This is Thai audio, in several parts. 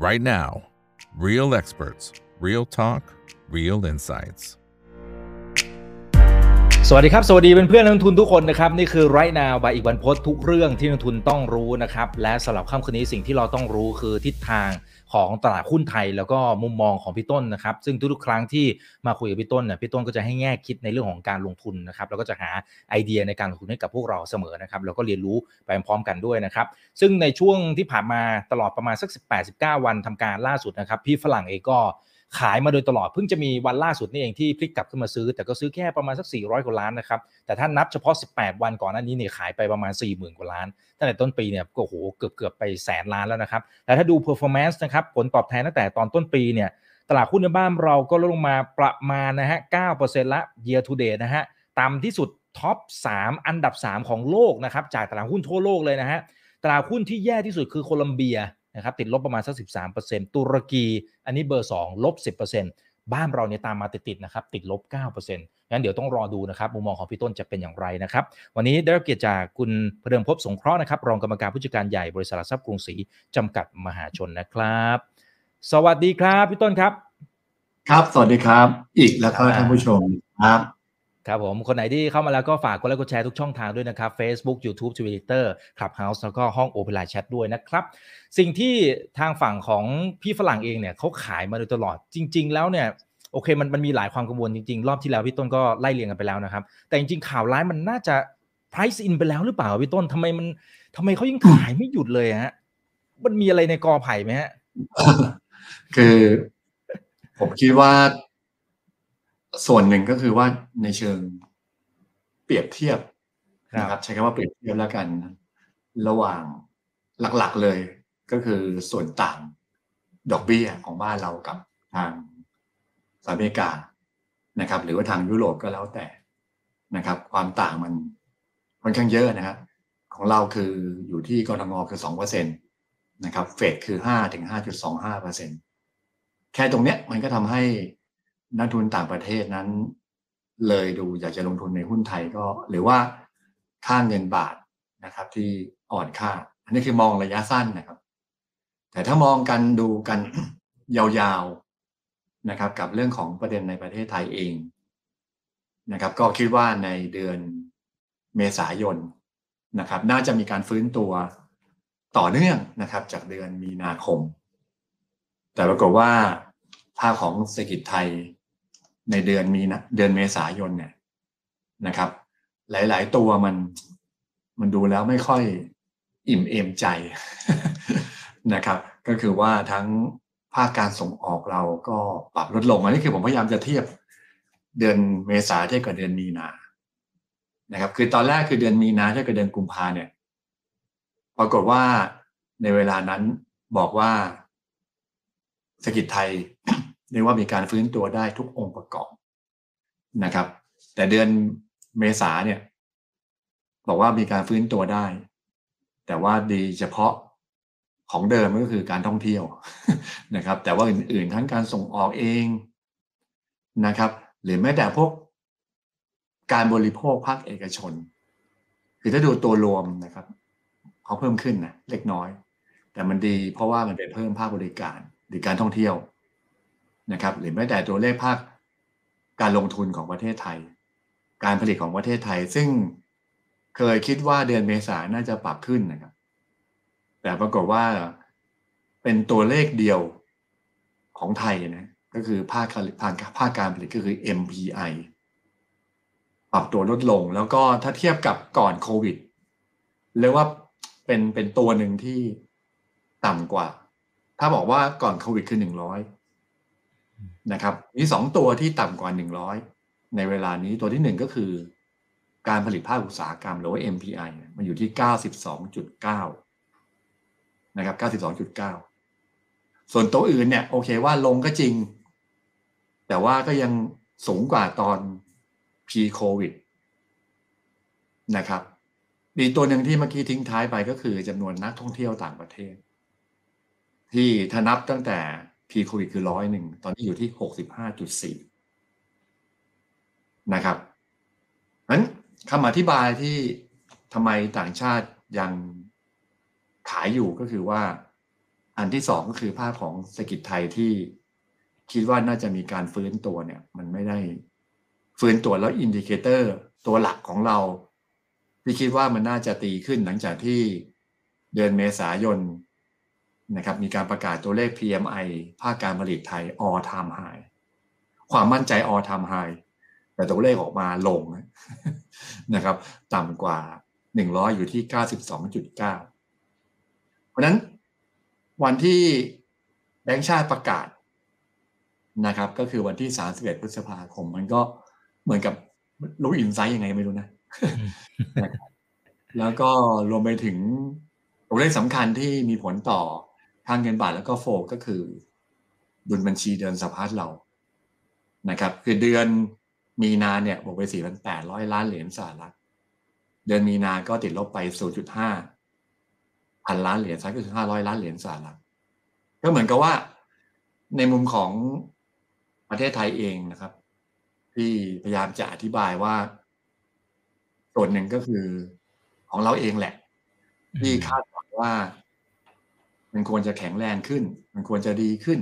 right now. Real experts, real talk, real insights. สวัสดีครับ สวัสดีเป็นเพื่อนนักลงทุนทุกคนนะครับ นี่คือไรนาวบายอีกวันพดทุกเรื่องที่นักลงทุนต้องรู้นะครับ และสำหรับค่ำคืนนี้สิ่งที่เราต้องรู้คือทิศทาง ของตลาดหุ้นไทยแล้วก็มุมมองของพี่ต้นนะครับ ซึ่งทุกๆครั้งที่มาคุยกับพี่ต้นเนี่ยพี่ต้นก็จะให้แง่คิดในเรื่องของการลงทุนนะครับแล้วก็จะหาไอเดียในการลงทุนให้กับพวกเราเสมอนะครับแล้วก็เรียนรู้ไปพร้อมกันด้วยนะครับ ซึ่งในช่วงที่ผ่านมาตลอดประมาณสัก 18-19 วันทำการล่าสุดนะครับ พี่ฝรั่งเองก็ ขายมาโดยตลอดเพิ่งจะมีวันล่าสุดนี่เองที่พลิกกลับขึ้นมาซื้อ แต่ก็ซื้อแค่ประมาณสัก 400 กว่าล้านนะครับ แต่ถ้านับเฉพาะ 18 วันก่อนหน้านี้เนี่ยขายไปประมาณ 40,000 กว่าล้าน ตั้งแต่ต้นปีเนี่ยก็โหเกือบเกือบไปแสนล้านแล้วนะครับแต่ถ้าดู performance นะครับผลตอบแทนตั้งแต่ตอนต้นปีเนี่ยตลาดหุ้นในบ้านเราก็ลดลงมาประมาณนะฮะ 9%ละ year to date นะฮะต่ำที่สุดท็อป 3 อันดับ 3 ของโลกนะครับจากตลาดหุ้นทั่วโลกเลยนะฮะตลาดหุ้นที่แย่ที่สุดคือโคลัมเบีย นะครับติดลบประมาณสัก 13%ตุรกีอันนี้เบอร์ 2 ลบ 10%บ้านเราเนี่ยตามมาติดๆนะครับติดลบ 9%งั้นเดี๋ยวต้องรอดูนะครับมุมมองของพี่ต้นจะเป็นอย่างไรนะครับ วันนี้ได้รับเกียรติจากคุณพเดิมพบสงเคราะห์นะครับรองกรรมการผู้จัดการใหญ่บริษัทหลักทรัพย์กรุงศรีจำกัดมหาชนนะครับ สวัสดีครับพี่ต้นครับ ครับ สวัสดีครับ อีกแล้วก็ท่านผู้ชมครับ ครับผม คนไหนที่เข้ามาแล้วก็ฝากกดไลค์กดแชร์ทุกช่องทางด้วยนะครับ Facebook YouTube Twitter Clubhouse แล้วก็ห้อง Open Line Chat ด้วยนะครับ สิ่งที่ทางฝั่งของพี่ฝรั่งเองเนี่ยเขาขายมาโดยตลอดจริง ๆ แล้วเนี่ยโอเคมันมันมีหลายความกังวลจริงๆ รอบที่แล้วพี่ต้นก็ไล่เรียงกันไปแล้วนะครับ แต่จริงๆข่าวร้ายมันน่าจะ price in ไปแล้วหรือเปล่าพี่ต้นทำไมมันทำไมเขายังขายไม่หยุดเลยฮะมันมีอะไรในกอไผ่ไหมฮะคือผมคิดว่า ส่วนหนึ่งก็คือว่าในเชิงเปรียบเทียบนะครับใช้คำว่าเปรียบเทียบแล้วกัน ระหว่างหลักๆเลยก็คือส่วนต่างดอกเบี้ยของบ้านเรากับทางสหรัฐอเมริกานะครับ หรือว่าทางยุโรปก็แล้วแต่นะครับ ความต่างมันค่อนข้างเยอะนะครับ ของเราคืออยู่ที่กรงคือสองเปอร์เซ็นตนะครับเฟดคือห้าถึงห้าจุดสองห้าเปอร์เซ็นแค่ตรงเนี้ยมันก็ทำให้ นักทุนต่างประเทศนั้น เลยดูอยากจะลงทุนในหุ้นไทยก็ หรือว่าค่าเงินบาทนะครับ ที่อ่อนค่า อันนี้คือมองระยะสั้นนะครับ แต่ถ้ามองกันดูกันยาวๆนะครับ กับเรื่องของประเด็นในประเทศไทยเองนะครับ ก็คิดว่าในเดือนเมษายนนะครับ น่าจะมีการฟื้นตัวต่อเนื่องนะครับ จากเดือนมีนาคม แต่ปรากฏว่าภาพของเศรษฐกิจไทย ในเดือนมีนะเดือนเมษายนเนี่ยนะครับ หลาย ๆ ตัวมันมันดูแล้วไม่ค่อยอิ่มเอมใจนะครับ ก็คือว่าทั้งภาคการส่งออกเราก็ปรับลดลงอันนี้คือผมพยายามจะเทียบเดือนเมษาเทียบกับเดือนมีนานะครับ คือตอนแรกคือเดือนมีนาเทียบกับเดือนกุมภาเนี่ย ปรากฏว่าในเวลานั้นบอกว่าเศรษฐกิจไทย เรียกว่ามีการฟื้นตัวได้ทุกองค์ประกอบนะครับ แต่เดือนเมษาเนี่ย บอกว่ามีการฟื้นตัวได้ แต่ว่าดีเฉพาะของเดิมก็คือการท่องเที่ยวนะครับ แต่ว่าอื่นๆ ทั้งการส่งออกเองนะครับ หรือแม้แต่พวกการบริโภคภาคเอกชน คือถ้าดูตัวรวมนะครับเขาเพิ่มขึ้นนะเล็กน้อย แต่มันดีเพราะว่ามันไปเพิ่มภาคบริการหรือการท่องเที่ยว นะครับหรือแม้แต่ตัวเลขภาคการลงทุนของประเทศไทย การผลิตของประเทศไทย ซึ่งเคยคิดว่าเดือนเมษาน่าจะปรับขึ้นนะครับ แต่ปรากฏว่าเป็นตัวเลขเดียวของไทยนะก็คือภาคภาคภาคการผลิตก็คือ MPI ปรับตัวลดลงแล้วก็ถ้าเทียบกับก่อนโควิดเรียกว่าเป็นเป็นตัวหนึ่งที่ต่ำกว่า ถ้าบอกว่าก่อนโควิดคือหนึ่งร้อย นะครับ มีสองตัวที่ต่ำกว่าหนึ่งร้อยในเวลานี้ตัวที่หนึ่งก็คือ การผลิตภาคอุตสาหกรรมหรือว่า MPI มันอยู่ที่เก้าสิบสองจุดเก้านะครับเก้าสิบสองจุดเก้าส่วนตัวอื่นเนี่ยโอเคว่าลงก็จริง แต่ว่าก็ยังสูงกว่าตอน pre covid นะครับมีตัวหนึ่งที่เมื่อกี้ทิ้งท้ายไปก็คือจำนวนนักท่องเที่ยวต่างประเทศ ที่ถ้านับตั้งแต่ pre covid คือร้อยหนึ่งตอนนี้อยู่ที่หกสิบห้าจุดสี่นะครับนั้นคำอธิบายที่ทำไมต่างชาติยังขายอยู่ก็คือว่าอันที่สองก็คือภาพของเศรษฐกิจไทยที่คิดว่าน่าจะมีการฟื้นตัวเนี่ย มันไม่ได้ฟื้นตัวแล้ว indicator ตัวหลักของเรา ที่คิดว่ามันน่าจะตีขึ้นหลังจากที่เดือนเมษายน นะครับมีการประกาศตัวเลข PMI ภาคการผลิตไทย all time high ความมั่นใจ all time high แต่ตัวเลขออกมาลงนะครับ ต่ำกว่า 100 อยู่ที่ 92.9 เพราะนั้นวันที่แบงค์ชาติประกาศนะครับ ก็คือวันที่ 31 พฤษภาคม มันก็เหมือนกับรู้อินไซต์ยังไงไม่รู้นะ แล้วก็รวมไปถึงตัวเลขสำคัญที่มีผลต่อ ทางเงินบาทแล้วก็โฟก็คือ ดุลบัญชีเดินสะพัดเรานะครับคือเดือนมีนาเนี่ยบวกไป 4,800 ล้านเหรียญสหรัฐ เดือนมีนาก็ติดลบไป 0.5 พันล้านเหรียญสหรัฐก็คือ500 ล้านเหรียญสหรัฐ ก็เหมือนกับว่าในมุมของประเทศไทยเองนะครับ ที่พยายามจะอธิบายว่า ส่วนหนึ่งก็คือของเราเองแหละ ที่คาดหวังว่า มันควรจะแข็งแรงขึ้น มันควรจะดีขึ้น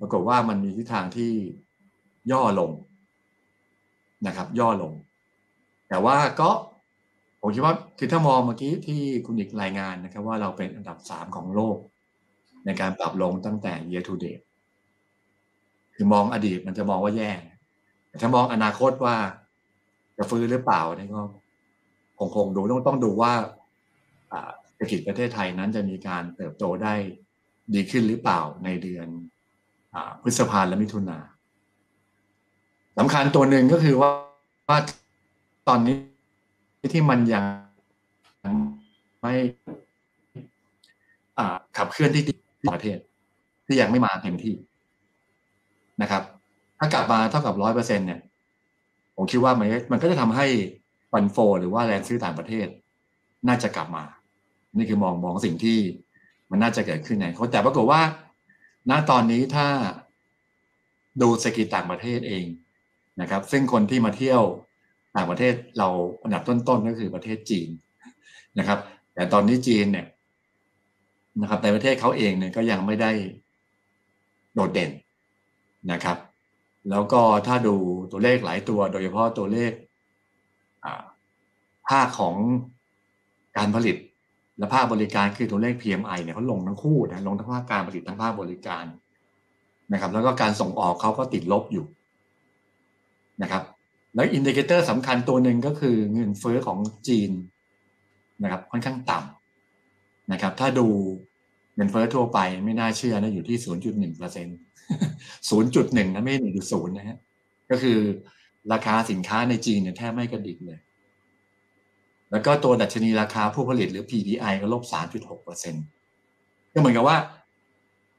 ปรากฏว่ามันมีทิศทางที่ย่อลงนะครับ ย่อลง แต่ว่าก็ผมคิดว่าคือถ้ามองเมื่อกี้ที่คุณอีกรายงานนะครับ ว่าเราเป็นอันดับสามของโลก ในการปรับลงตั้งแต่ year to date คือมองอดีตมันจะมองว่าแย่แต่ถ้ามองอนาคตว่าจะฟื้นหรือเปล่านี่ก็คงคงดูต้องต้องดูว่า รษฐกิจประเทศไทยนั้นจะมีการเติบโตได้ดีขึ้นหรือเปล่าในเดือนอพฤษภาและมิถุนาสำคัญตัวหนึ่งก็คือว่าว่าตอนนี้ที่มันยังไม่ขับเคลื่อนที่ประเทศ ที่ยังไม่มาเต็มที่นะครับ ถ้ากลับมาเท่ากับร้อยเปอร์เซ็นเนี่ย ผมคิดว่ามันมันก็จะทำให้ฟันโฟ หรือว่าแรงซื้อต่างประเทศ น่าจะกลับมา นี่คือมองมองสิ่งที่มันน่าจะเกิดขึ้นในเขาแต่ปรากฏว่า ณตอนนี้ถ้าดูเศรษฐกิจต่างประเทศเองนะครับ ซึ่งคนที่มาเที่ยวต่างประเทศเราอันดับต้นๆก็คือประเทศจีนนะครับ แต่ตอนนี้จีนเนี่ยนะครับในประเทศเขาเองเนี่ยก็ยังไม่ได้โดดเด่นนะครับ แล้วก็ถ้าดูตัวเลขหลายตัว โดยเฉพาะตัวเลขภาคของการผลิต และภาคบริการคือตัวเลข PMI เนี่ยเขาลงทั้งคู่นะลงทั้งภาคการผลิตทั้งภาคบริการนะครับ แล้วก็การส่งออกเขาก็ติดลบอยู่นะครับ แล้ว indicator สำคัญตัวหนึ่งก็คือเงินเฟ้อของจีนนะครับค่อนข้างต่ำนะครับ ถ้าดูเงินเฟ้อทั่วไปไม่น่าเชื่อนะอยู่ที่ 0.1เปอร์เซ็นต์0.1นะไม่หนึ่งจุดศูนย์นะฮะก็คือราคาสินค้าในจีนเนี่ยแทบไม่กระดิกเลย แล้วก็ตัวดัชนีราคาผู้ผลิตหรือ PPI ก็ลบ 3.6เปอร์เซ็นต์ก็เหมือนกับว่า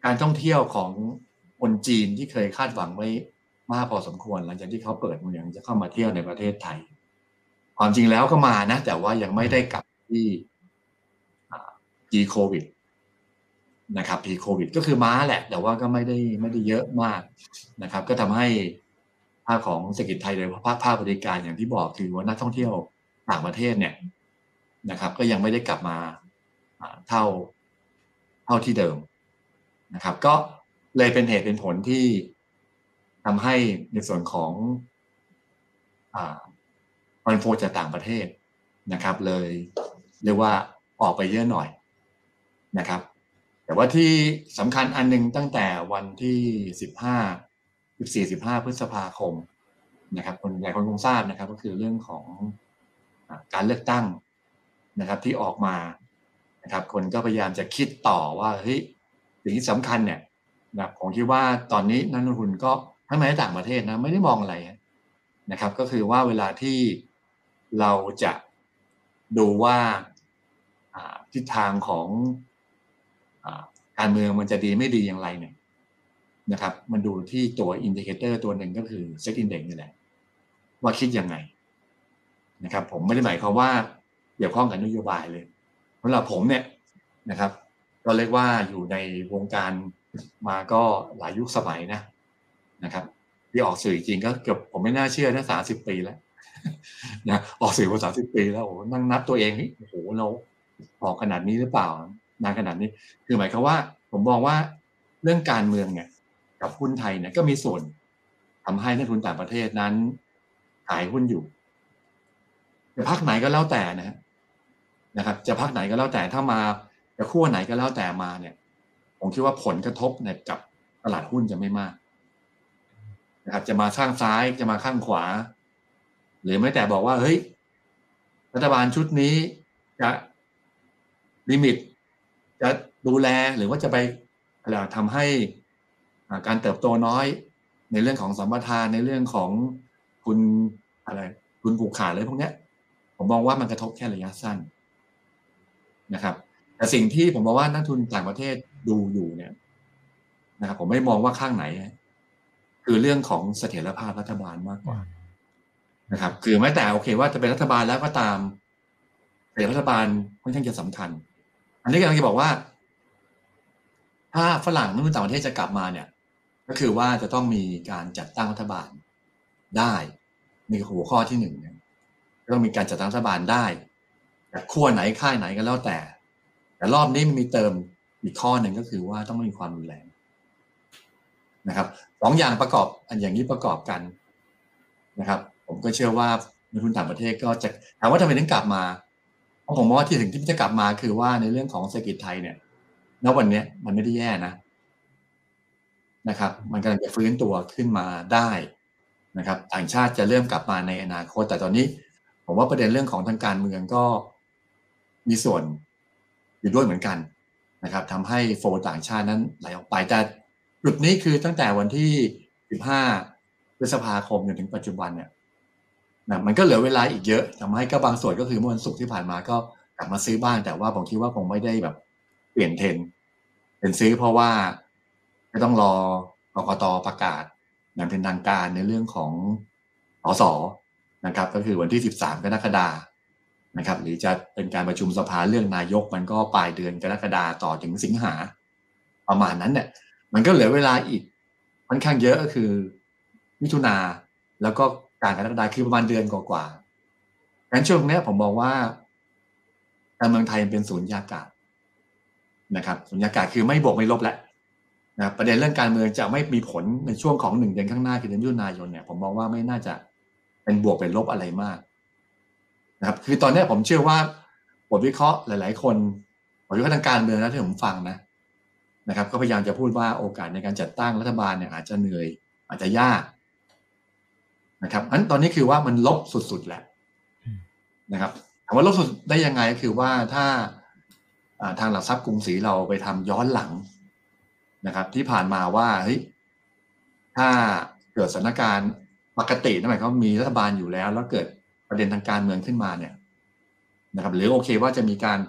การท่องเที่ยวของคนจีนที่เคยคาดหวังไว้มากพอสมควร หลังจากที่เขาเปิดเมืองจะเข้ามาเที่ยวในประเทศไทย ความจริงแล้วก็มานะ แต่ว่ายังไม่ได้กลับที่จีโควิดนะครับพีโควิดก็คือม้าแหละ แต่ว่าก็ไม่ได้ไม่ได้เยอะมากนะครับ ก็ทำให้ภาคของเศรษฐกิจไทยโดยภาคภาคบริการอย่างที่บอกคือว่านักท่องเที่ยว ต่างประเทศเนี่ยนะครับ ก็ยังไม่ได้กลับมาเท่าเท่าที่เดิมนะครับ ก็เลยเป็นเหตุเป็นผลที่ทำให้ในส่วนของฟันโฟจากต่างประเทศนะครับ เลยเรียกว่าออกไปเยอะหน่อยนะครับ แต่ว่าที่สำคัญอันนึงตั้งแต่วันที่สิบห้าสิบสี่สิบห้าพฤษภาคมนะครับคนหลายคนคงทราบนะครับ ก็คือเรื่องของ การเลือกตั้งนะครับที่ออกมานะครับคนก็พยายามจะคิดต่อว่าเฮ้ยสิ่งที่สำคัญเนี่ยนะผมคิดว่าตอนนี้นักลงทุนก็ทั้งในต่างประเทศนะไม่ได้มองอะไรนะครับ ก็คือว่าเวลาที่เราจะดูว่าทิศทางของอการเมืองมันจะดีไม่ดีอย่างไรเนี่ยนะครับ มันดูที่ตัว indicator ตัวหนึ่งก็คือ SET index นี่แหละว่าคิดยังไง นะครับ ผมไม่ได้หมายความว่าเกี่ยวข้องกับนโยบายเลยสำหรับผมเนี่ยนะครับ ก็เรียกว่าอยู่ในวงการมาก็หลายยุคสมัยนะนะครับ ที่ออกสื่อจริงก็เกือบผมไม่น่าเชื่อนะสาสิบปีแล้วนะออกสื่อมาสามสิบปีแล้วโอ้นั่งนับตัวเองโอ้โหเราออกขนาดนี้หรือเปล่านานขนาดนี้ คือหมายความว่า ผมมองว่าเรื่องการเมืองเนี่ย กับหุ้นไทยเนี่ยก็มีส่วนทำให้นักทุนต่างประเทศนั้นขายหุ้นอยู่ จะพักไหนก็แล้วแต่นะนะครับ จะพักไหนก็แล้วแต่ถ้ามาจะขั้วไหนก็แล้วแต่มาเนี่ย ผมคิดว่าผลกระทบเนี่ยกับตลาดหุ้นจะไม่มากนะครับจะมาข้างซ้ายจะมาข้างขวา หรือไม่แต่บอกว่าเฮ้ยรัฐบาลชุดนี้จะลิมิต จะดูแลหรือว่าจะไปอะไรทำให้การเติบโตน้อยในเรื่องของสัมปทานในเรื่องของคุณอะไรคุณผูกขาดอะไรพวกนี้ ผมมองว่ามันกระทบแค่ระยะสั้นนะครับ แต่สิ่งที่ผมบอกว่านักทุนต่างประเทศดูอยู่เนี่ยนะครับผมไม่มองว่าข้างไหน คือเรื่องของเสถียรภาพรัฐบาลมากกว่านะครับ คือแม้แต่โอเคว่าจะเป็นรัฐบาลแล้วก็ตามแต่รัฐบาลค่อนข้างจะสำคัญ อันนี้กำลังจะบอกว่า ถ้าฝรั่งนักทุนต่างประเทศจะกลับมาเนี่ย ก็คือว่าจะต้องมีการจัดตั้งรัฐบาลได้มีหัวข้อที่หนึ่งเนี่ย ต้องมีการจัดตั้งรัฐบาลได้แต่ขั้วไหนค่ายไหนก็แล้วแต่ แต่รอบนี้มันมีเติมอีกข้อหนึ่งก็คือว่าต้องไม่มีความรุนแรงนะครับสองอย่างประกอบอันอย่างนี้ประกอบกันนะครับ ผมก็เชื่อว่านักทุนต่างประเทศก็จะถามว่าทำไมถึงกลับมาเพราะผมว่าที่ถึงที่จะกลับมาคือว่าในเรื่องของเศรษฐกิจไทยเนี่ยณวันนี้มันไม่ได้แย่นะนะครับ มันกำลังจะฟื้นตัวขึ้นมาได้นะครับ ต่างชาติจะเริ่มกลับมาในอนาคต แต่ตอนนี้ ผมว่าประเด็นเรื่องของทางการเมืองก็มีส่วนอยู่ด้วยเหมือนกันนะครับทำให้โฟต่างชาตินั้นไหลออกไป แต่จุดนี้คือตั้งแต่วันที่ 15 พฤษภาคมจนถึงปัจจุบันเนี่ยนะมันก็เหลือเวลาอีกเยอะทำให้ก็บางส่วนก็คือเมื่อวันศุกร์ที่ผ่านมาก็กลับมาซื้อบ้างแต่ว่าผมคิดว่าคงไม่ได้แบบ เปลี่ยนเทรนเป็นซื้อเพราะว่าไม่ต้องรอกรกตประกาศอย่างเป็นทางการในเรื่องของอส นะครับ ก็คือวันที่ 13 กรกฎานะครับ หรือจะเป็นการประชุมสภาเรื่องนายกมันก็ปลายเดือนกรกฎาต่อถึงสิงหาประมาณนั้นเนี่ยมันก็เหลือเวลาอีกค่อนข้างเยอะก็คือ มิถุนาแล้วก็การกรกฎาคือประมาณเดือนกว่าๆงั้นช่วงนี้ผมบอกว่าการเมืองไทยเป็นศูนย์ยากาศนะครับศูนย์ยากาศคือไม่บวกไม่ลบแล้วนะประเด็นเรื่องการเมืองจะไม่มีผลในช่วงของหนึ่งเดือนข้างหน้าคือเดือนมิถุนายนเนี่ยผมมองว่าไม่น่าจะ เป็นบวกเป็นลบอะไรมากนะครับ คือตอนนี้ผมเชื่อว่าบทวิเคราะห์หลาย ๆ คนบทวิเคราะห์ทางการเมืองนะที่ผมฟังนะนะครับ ก็พยายามจะพูดว่าโอกาสในการจัดตั้งรัฐบาลเนี่ยอาจจะเหนื่อย อาจจะยากนะครับอันตอนนี้คือว่ามันลบสุดๆแหละนะครับถามว่าลบสุดได้ยังไงก็คือว่าถ้าทางหลักทรัพย์กรุงศรีเราไปทำย้อนหลังนะครับ ที่ผ่านมาว่าเฮ้ยถ้าเกิดสถานการณ์ ปกตินั่นหมายความมีรัฐบาลอยู่แล้ว แล้วเกิดประเด็นทางการเมืองขึ้นมาเนี่ยนะครับหรือโอเคว่าจะมีการ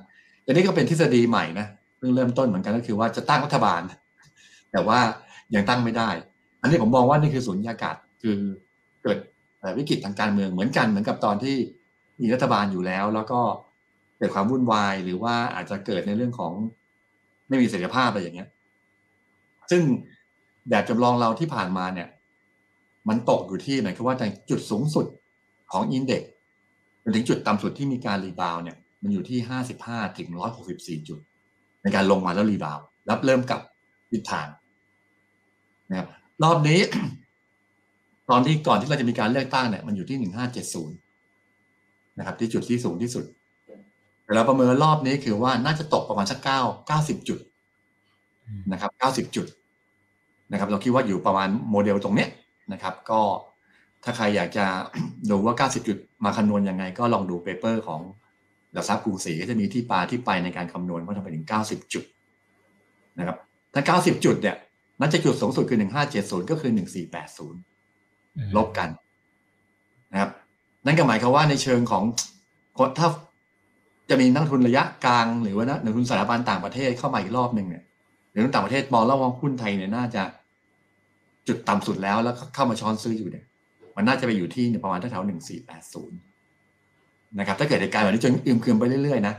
อันนี้ก็เป็นทฤษฎีใหม่นะเพิ่งเริ่มต้นเหมือนกันก็คือว่าจะตั้งรัฐบาล แต่ว่ายังตั้งไม่ได้ อันนี้ผมมองว่านี่คือสุญญากาศคือเกิดวิกฤตทางการเมืองเหมือนกันเหมือนกับตอนที่มีรัฐบาลอยู่แล้ว แล้วก็เกิดความวุ่นวายหรือว่าอาจจะเกิดในเรื่องของไม่มีเสถียรภาพอะไรอย่างเงี้ย ซึ่งแบบจำลองเราที่ผ่านมาเนี่ย มันตกอยู่ที่หมายความว่าในจุดสูงสุดของ index จนถึงจุดต่ำสุดที่มีการ rebound เนี่ย มันอยู่ที่ห้าสิบห้าถึงร้อยหกสิบสี่จุด ในการลงมาแล้ว rebound รับเริ่มกับทิศทางนะครับรอบนี้ ตอนที่ก่อนที่เราจะมีการเลือกตั้งเนี่ยมันอยู่ที่หนึ่งห้าเจ็ดศูนย์นะครับ ที่จุดที่สูงที่สุด แต่เราประเมินรอบนี้คือว่าน่าจะตกประมาณสักเก้าเก้าสิบจุดนะครับเก้าสิบจุดนะครับ เราคิดว่าอยู่ประมาณโมเดลตรงเนี้ย นะครับ ก็ถ้าใครอยากจะดูว่า 90 จุดมาคำนวณยังไง ก็ลองดูเปเปอร์ของหลักทรัพย์กรุงศรีก็จะมีที่ปาที่ไปในการคำนวณว่าทำไปถึง 90 จุดนะครับ ถ้า 90 จุดเนี่ยน่าจะจุดสูงสุดคือ 1570 ก็คือ 1480 ลบกันนะครับ นั่นก็หมายความว่าในเชิงของถ้าจะมีนักทุนระยะกลางหรือว่านักทุนสถาบันต่างประเทศเข้ามาอีกรอบหนึ่งเนี่ยหรือต่างประเทศมองแล้วว่าหุ้นไทยเนี่ยน่าจะ จุดต่ำสุดแล้วแล้วเข้ามาช้อนซื้ออยู่เนี่ยมันน่าจะไปอยู่ที่ประมาณแถวหนึ่งสี่แปดศูนย์นะครับ ถ้าเกิดเหตุการณ์แบบนี้จนอึมครึมไปเรื่อยๆนะ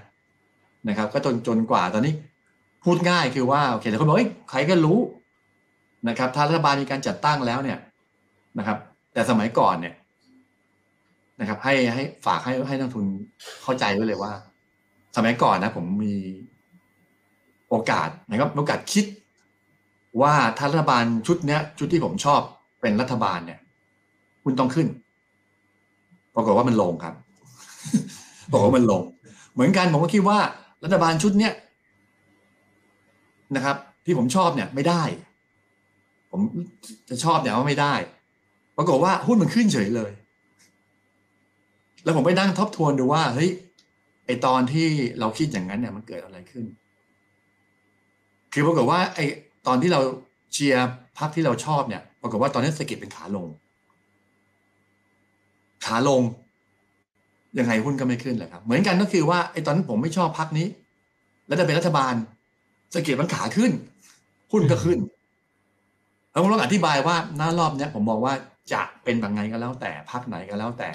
นะครับ ก็จนจนกว่าตอนนี้พูดง่ายคือว่าโอเคแต่คนบอกเอ้ยใครก็รู้นะครับ ถ้ารัฐบาลมีการจัดตั้งแล้วเนี่ยนะครับ แต่สมัยก่อนเนี่ยนะครับ ให้ให้ฝากให้ให้นักทุนเข้าใจไว้เลยว่า สมัยก่อนนะ ผมมีโอกาสนะครับโอกาสคิด ว่าถ้ารัฐบาลชุดเนี้ย ชุดที่ผมชอบเป็นรัฐบาลเนี่ยหุ้นต้องขึ้น ปรากฏว่ามันลงครับบอกว่ามันลง เหมือนกันผมก็คิดว่า รัฐบาลชุดเนี้ยนะครับ ที่ผมชอบเนี่ย ไม่ได้ ผมจะชอบเนี่ยว่าไม่ได้ ปรากฏว่าหุ้นมันขึ้นเฉยเลย แล้วผมไปนั่งทบทวนดูว่าเฮ้ยไอตอนที่เราคิดอย่างนั้นเนี่ยมันเกิดอะไรขึ้น คือปรากฏว่าไอ ตอนที่เราเชียร์พักที่เราชอบเนี่ยปรากฏว่าตอนนี้เศรษฐกิจเป็นขาลง ขาลง ยังไงหุ้นก็ไม่ขึ้นแหละครับ เหมือนกันก็คือว่าไอ้ตอนนั้นผมไม่ชอบพักนี้ แล้วจะเป็นรัฐบาลเศรษฐกิจมันขาขึ้น หุ้นก็ขึ้นแล้วผมต้องอธิบายว่าหน้ารอบเนี้ยผมมองว่าจะเป็นแบบไงก็แล้วแต่พักไหนก็แล้วแต่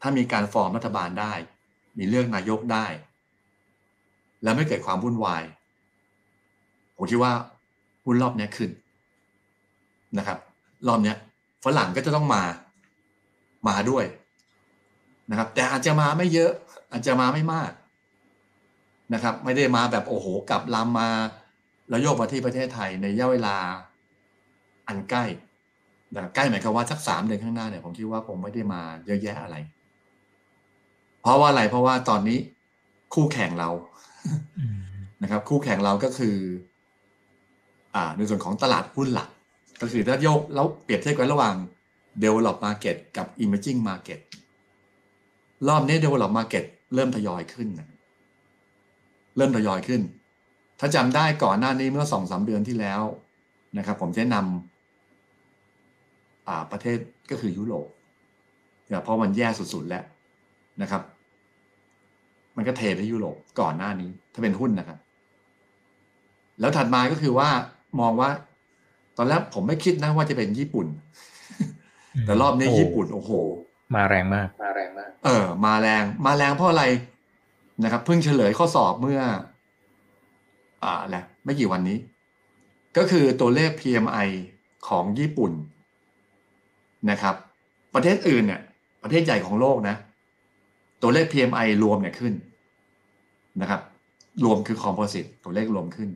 ถ้ามีการฟอร์มรัฐบาลได้ มีเลือกนายกได้ แล้วไม่เกิดความวุ่นวายผมคิดว่า หุ้นรอบนี้ขึ้นนะครับ รอบนี้ฝรั่งก็จะต้องมามาด้วยนะครับ แต่อาจจะมาไม่เยอะ อาจจะมาไม่มากนะครับ ไม่ได้มาแบบโอ้โหกลับลำมาแล้วโยกมาที่ประเทศไทยในระยะเวลาอันใกล้นะใกล้หมายความว่าสักสามเดือนข้างหน้าเนี่ยผมคิดว่าคงไม่ได้มาเยอะแยะอะไร เพราะว่าอะไรเพราะว่าตอนนี้คู่แข่งเรานะครับ คู่แข่งเราก็คือ ในส่วนของตลาดหุ้นหลัก ก็คือถ้าโยกแล้วเปรียบเทียบกันระหว่าง develop market กับ emerging market รอบนี้ develop market เริ่มทยอยขึ้นนะเริ่มทยอยขึ้น ถ้าจำได้ก่อนหน้านี้เมื่อสองสามเดือนที่แล้วนะครับ ผมจะนำประเทศก็คือยุโรปเนี่ยเพราะมันแย่สุดๆแล้วนะครับ มันก็เทไปยุโรปก่อนหน้านี้ ถ้าเป็นหุ้นนะครับ แล้วถัดมาก็คือว่า มองว่า ตอนแรกผมไม่คิดนะว่าจะเป็นญี่ปุ่น แต่รอบนี้ญี่ปุ่นโอ้โห มาแรงมากมาแรงมาก เออ มาแรง มาแรงเพราะอะไรนะครับ เพิ่งเฉลยข้อสอบเมื่อ อ่าแหละไม่กี่วันนี้ ก็คือตัวเลข PMI ของญี่ปุ่นนะครับ ประเทศอื่นเนี่ย ประเทศใหญ่ของโลกนะ ตัวเลข PMI รวมเนี่ยขึ้นนะครับ รวมคือคอมโพสิตตัวเลขรวมขึ้น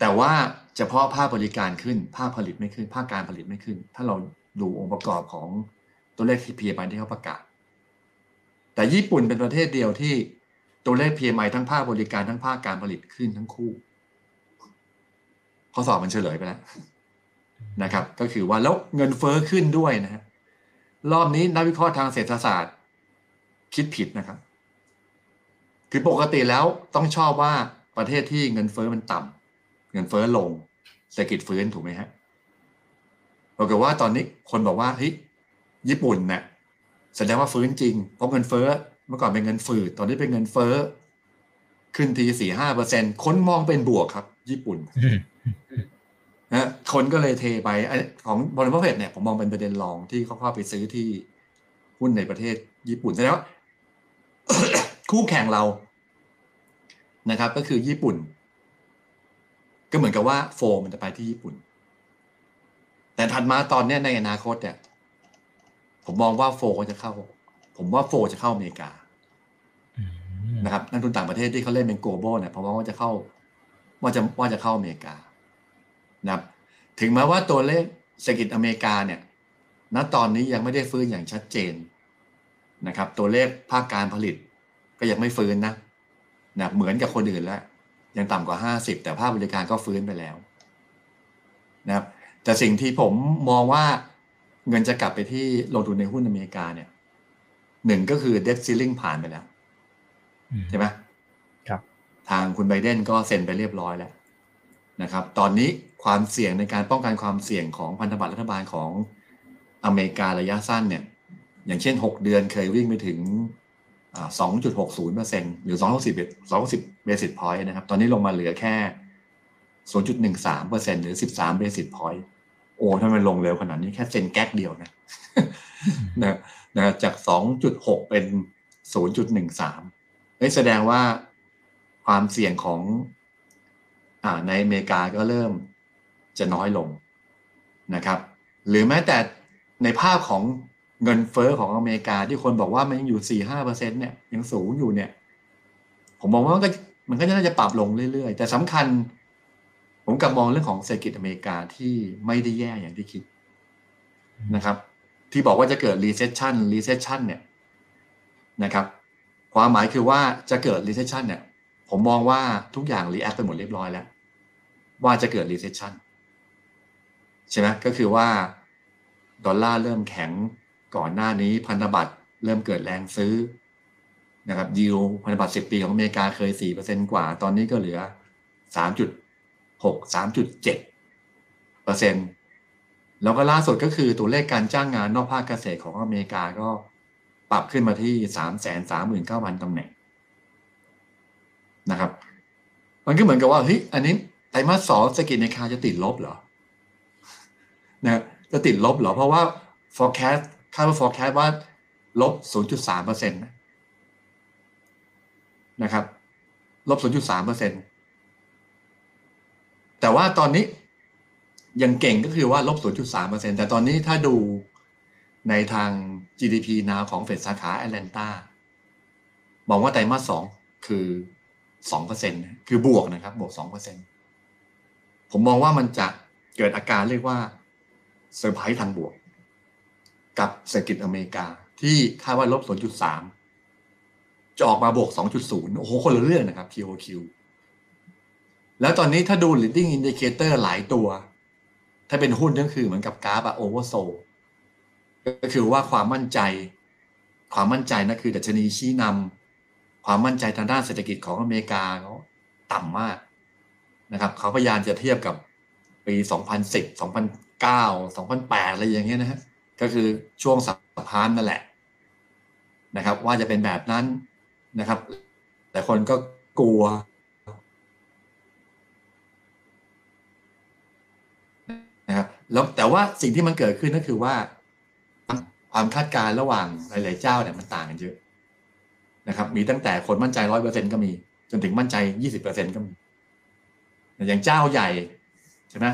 แต่ว่าเฉพาะภาคบริการขึ้น ภาคผลิตไม่ขึ้น ภาคการผลิตไม่ขึ้น ถ้าเราดูองค์ประกอบของตัวเลข PMI ที่เขาประกาศ แต่ญี่ปุ่นเป็นประเทศเดียวที่ตัวเลข PMI ทั้งภาคบริการทั้งภาคการผลิตขึ้นทั้งคู่ข้อสอบมันเฉลยไปแล้วนะครับ ก็คือว่าแล้วเงินเฟอ้อขึ้นด้วยนะฮะรอบนี้นักวิเคราะห์ทางเศรษฐศาสตร์ คิดผิดนะครับ คือปกติแล้วต้องชอบว่าประเทศที่เงินเฟอ้อมันต่ำ เงินเฟอ้อลงเศรษฐกิจฟื้นถูกไหมฮะปรากฏว่าตอนนี้คนบอกว่าเฮ้ยญี่ปุ่นเนี่ยแสดงว่าฟื้นจริงเพราะเงินเฟ้อเมื่อก่อนเป็นเงินฝืดตอนนี้เป็นเงินเฟ้อขึ้นทีสี่ห้าเปอร์เซ็นคนมองเป็นบวกครับ ญี่ปุ่นนะคนก็เลยเทไปของบริษัทเพจเนี่ยผมมองเป็นประเด็นรองที่เขาเข้าไปซื้อที่หุ้นในประเทศญี่ปุ่นแสดงว่าคู่แข่งเรานะครับ ก็คือญี่ปุ่น ก็เหมือนกับว่าโฟมันจะไปที่ญี่ปุ่น แต่ถัดมาตอนนี้ในอนาคตเนี่ย ผมมองว่าโฟจะเข้า ผมว่าโฟจะเข้าอเมริกานะครับนักทุนต่างประเทศที่เขาเล่นเป็นโกลบอลเนี่ยผมว่าจะเข้า ว่าจะว่าจะเข้าอเมริกานะครับ ถึงแม้ว่าตัวเลขเศรษฐกิจอเมริกาเนี่ย ณตอนนี้ยังไม่ได้ฟื้นอย่างชัดเจนนะครับ ตัวเลขภาคการผลิตก็ยังไม่ฟื้นนะนะเหมือนกับคนอื่นแล้ว ยังต่ำกว่าห้าสิบแต่ภาคบริการก็ฟื้นไปแล้วนะครับแต่สิ่งที่ผมมองว่าเงินจะกลับไปที่ลงทุนในหุ้นอเมริกาเนี่ยหนึ่งก็คือเด t ซิลลิงผ่านไปแล้ว ใช่ไหมครับ ทางคุณไบเดนก็เซ็นไปเรียบร้อยแล้วนะครับ ตอนนี้ความเสี่ยงในการป้องกันความเสี่ยงของพันธบัตรรัฐบาลของอเมริการะยะสั้นเนี่ย อย่างเช่น 6 เดือนเคยวิ่งไปถึง 2.60%หรือ 260 260 basis point นะครับ ตอนนี้ลงมาเหลือแค่ 0.13%หรือ 13 basis point โอ้ถ้ามันลงเร็วขนาดนี้แค่เซนแก๊กเดียวนะนะนะจาก 2.6 เป็น 0.13เฮ้ยแสดงว่าความเสี่ยงของอ่าในอเมริกาก็เริ่มจะน้อยลงนะครับ หรือแม้แต่ในภาพของ เงินเฟอ้อของอเมริกาที่คนบอกว่ามันยังอยู่4-5%เปอร์เซ็นเนี่ยยังสูงอยู่เนี่ย ผมมองว่ามันก็มันก็น่าจะปรับลงเรื่อยๆ แต่สำคัญ ผมกลับมองเรื่องของเศรษฐกิจอเมริกาที่ไม่ได้แย่อย่างที่คิดนะครับ ที่บอกว่าจะเกิด recession recession เนี่ยนะครับ ความหมายคือว่าจะเกิด recession เนี่ย ผมมองว่าทุกอย่าง react ไปหมดเรียบร้อยแล้ว ว่าจะเกิด recession ใช่ไหมก็คือว่า ดอลลาร์เริ่มแข็ง ก่อนหน้านี้พันธบัตรเริ่มเกิดแรงซื้อนะครับยิวพันธบัตรสิบปีของอเมริกาเคยสี่เปอร์เซ็นกว่า ตอนนี้ก็เหลือสามจุดหกสามจุดเจ็ดเปอร์เซ็นแล้วก็ล่าสุดก็คือตัวเลขการจ้างงานนอกภาคเกษตรของอเมริกาก็ปรับขึ้นมาที่สามแสนสามหมื่นเก้าพันตำแหน่งนะครับ มันก็เหมือนกับว่าเฮ้ยอันนี้ไตรมาสสองเศรษฐกิจในคาจะติดลบเหรอนะจะติดลบเหรอ เพราะว่า forecast คาดว่า forecast ว่าลบ 0.3เปอร์เซ็นต์นะครับ ลบ 0.3เปอร์เซ็นต์แต่ว่าตอนนี้ยังเก่งก็คือว่าลบ 0.3เปอร์เซ็นต์แต่ตอนนี้ถ้าดูในทาง GDP นาวของเฟดสาขาแอตแลนตาบอกว่าไตรมาสสองคือสองเปอร์เซ็นต์คือบวกนะครับ บวกสองเปอร์เซ็นต์ผมมองว่ามันจะเกิดอาการเรียกว่าเซอร์ไพรส์ทางบวก กับเศรษฐกิจอเมริกา ที่คาดว่าลบ 0.3 จะออกมาบวก 2.0 โอ้โห คนละเรื่องนะครับ QOQ แล้วตอนนี้ถ้าดู leading indicator หลายตัว ถ้าเป็นหุ้นก็คือเหมือนกับกราฟอะโอเวอร์โซก็คือว่าความมั่นใจ ความมั่นใจนั่นคือดัชนีชี้นำความมั่นใจทางด้านเศรษฐกิจของอเมริกาเขาต่ำมากนะครับเขาพยายามจะเทียบกับปี 2010 2009 2008 อะไรอย่างเงี้ยนะฮะ ก็คือช่วงสัปพานนั่นแหละนะครับ ว่าจะเป็นแบบนั้นนะครับ แต่คนก็กลัวนะครับแล้วแต่ว่าสิ่งที่มันเกิดขึ้นก็คือว่า ความคาดการณ์ระหว่างหลาย ๆ เจ้าเนี่ยมันต่างกันเยอะนะครับ มีตั้งแต่คนมั่นใจร้อยเปอร์เซ็นก็มี จนถึงมั่นใจยี่สิบเปอร์เซ็นก็มี อย่างเจ้าใหญ่ใช่ไหม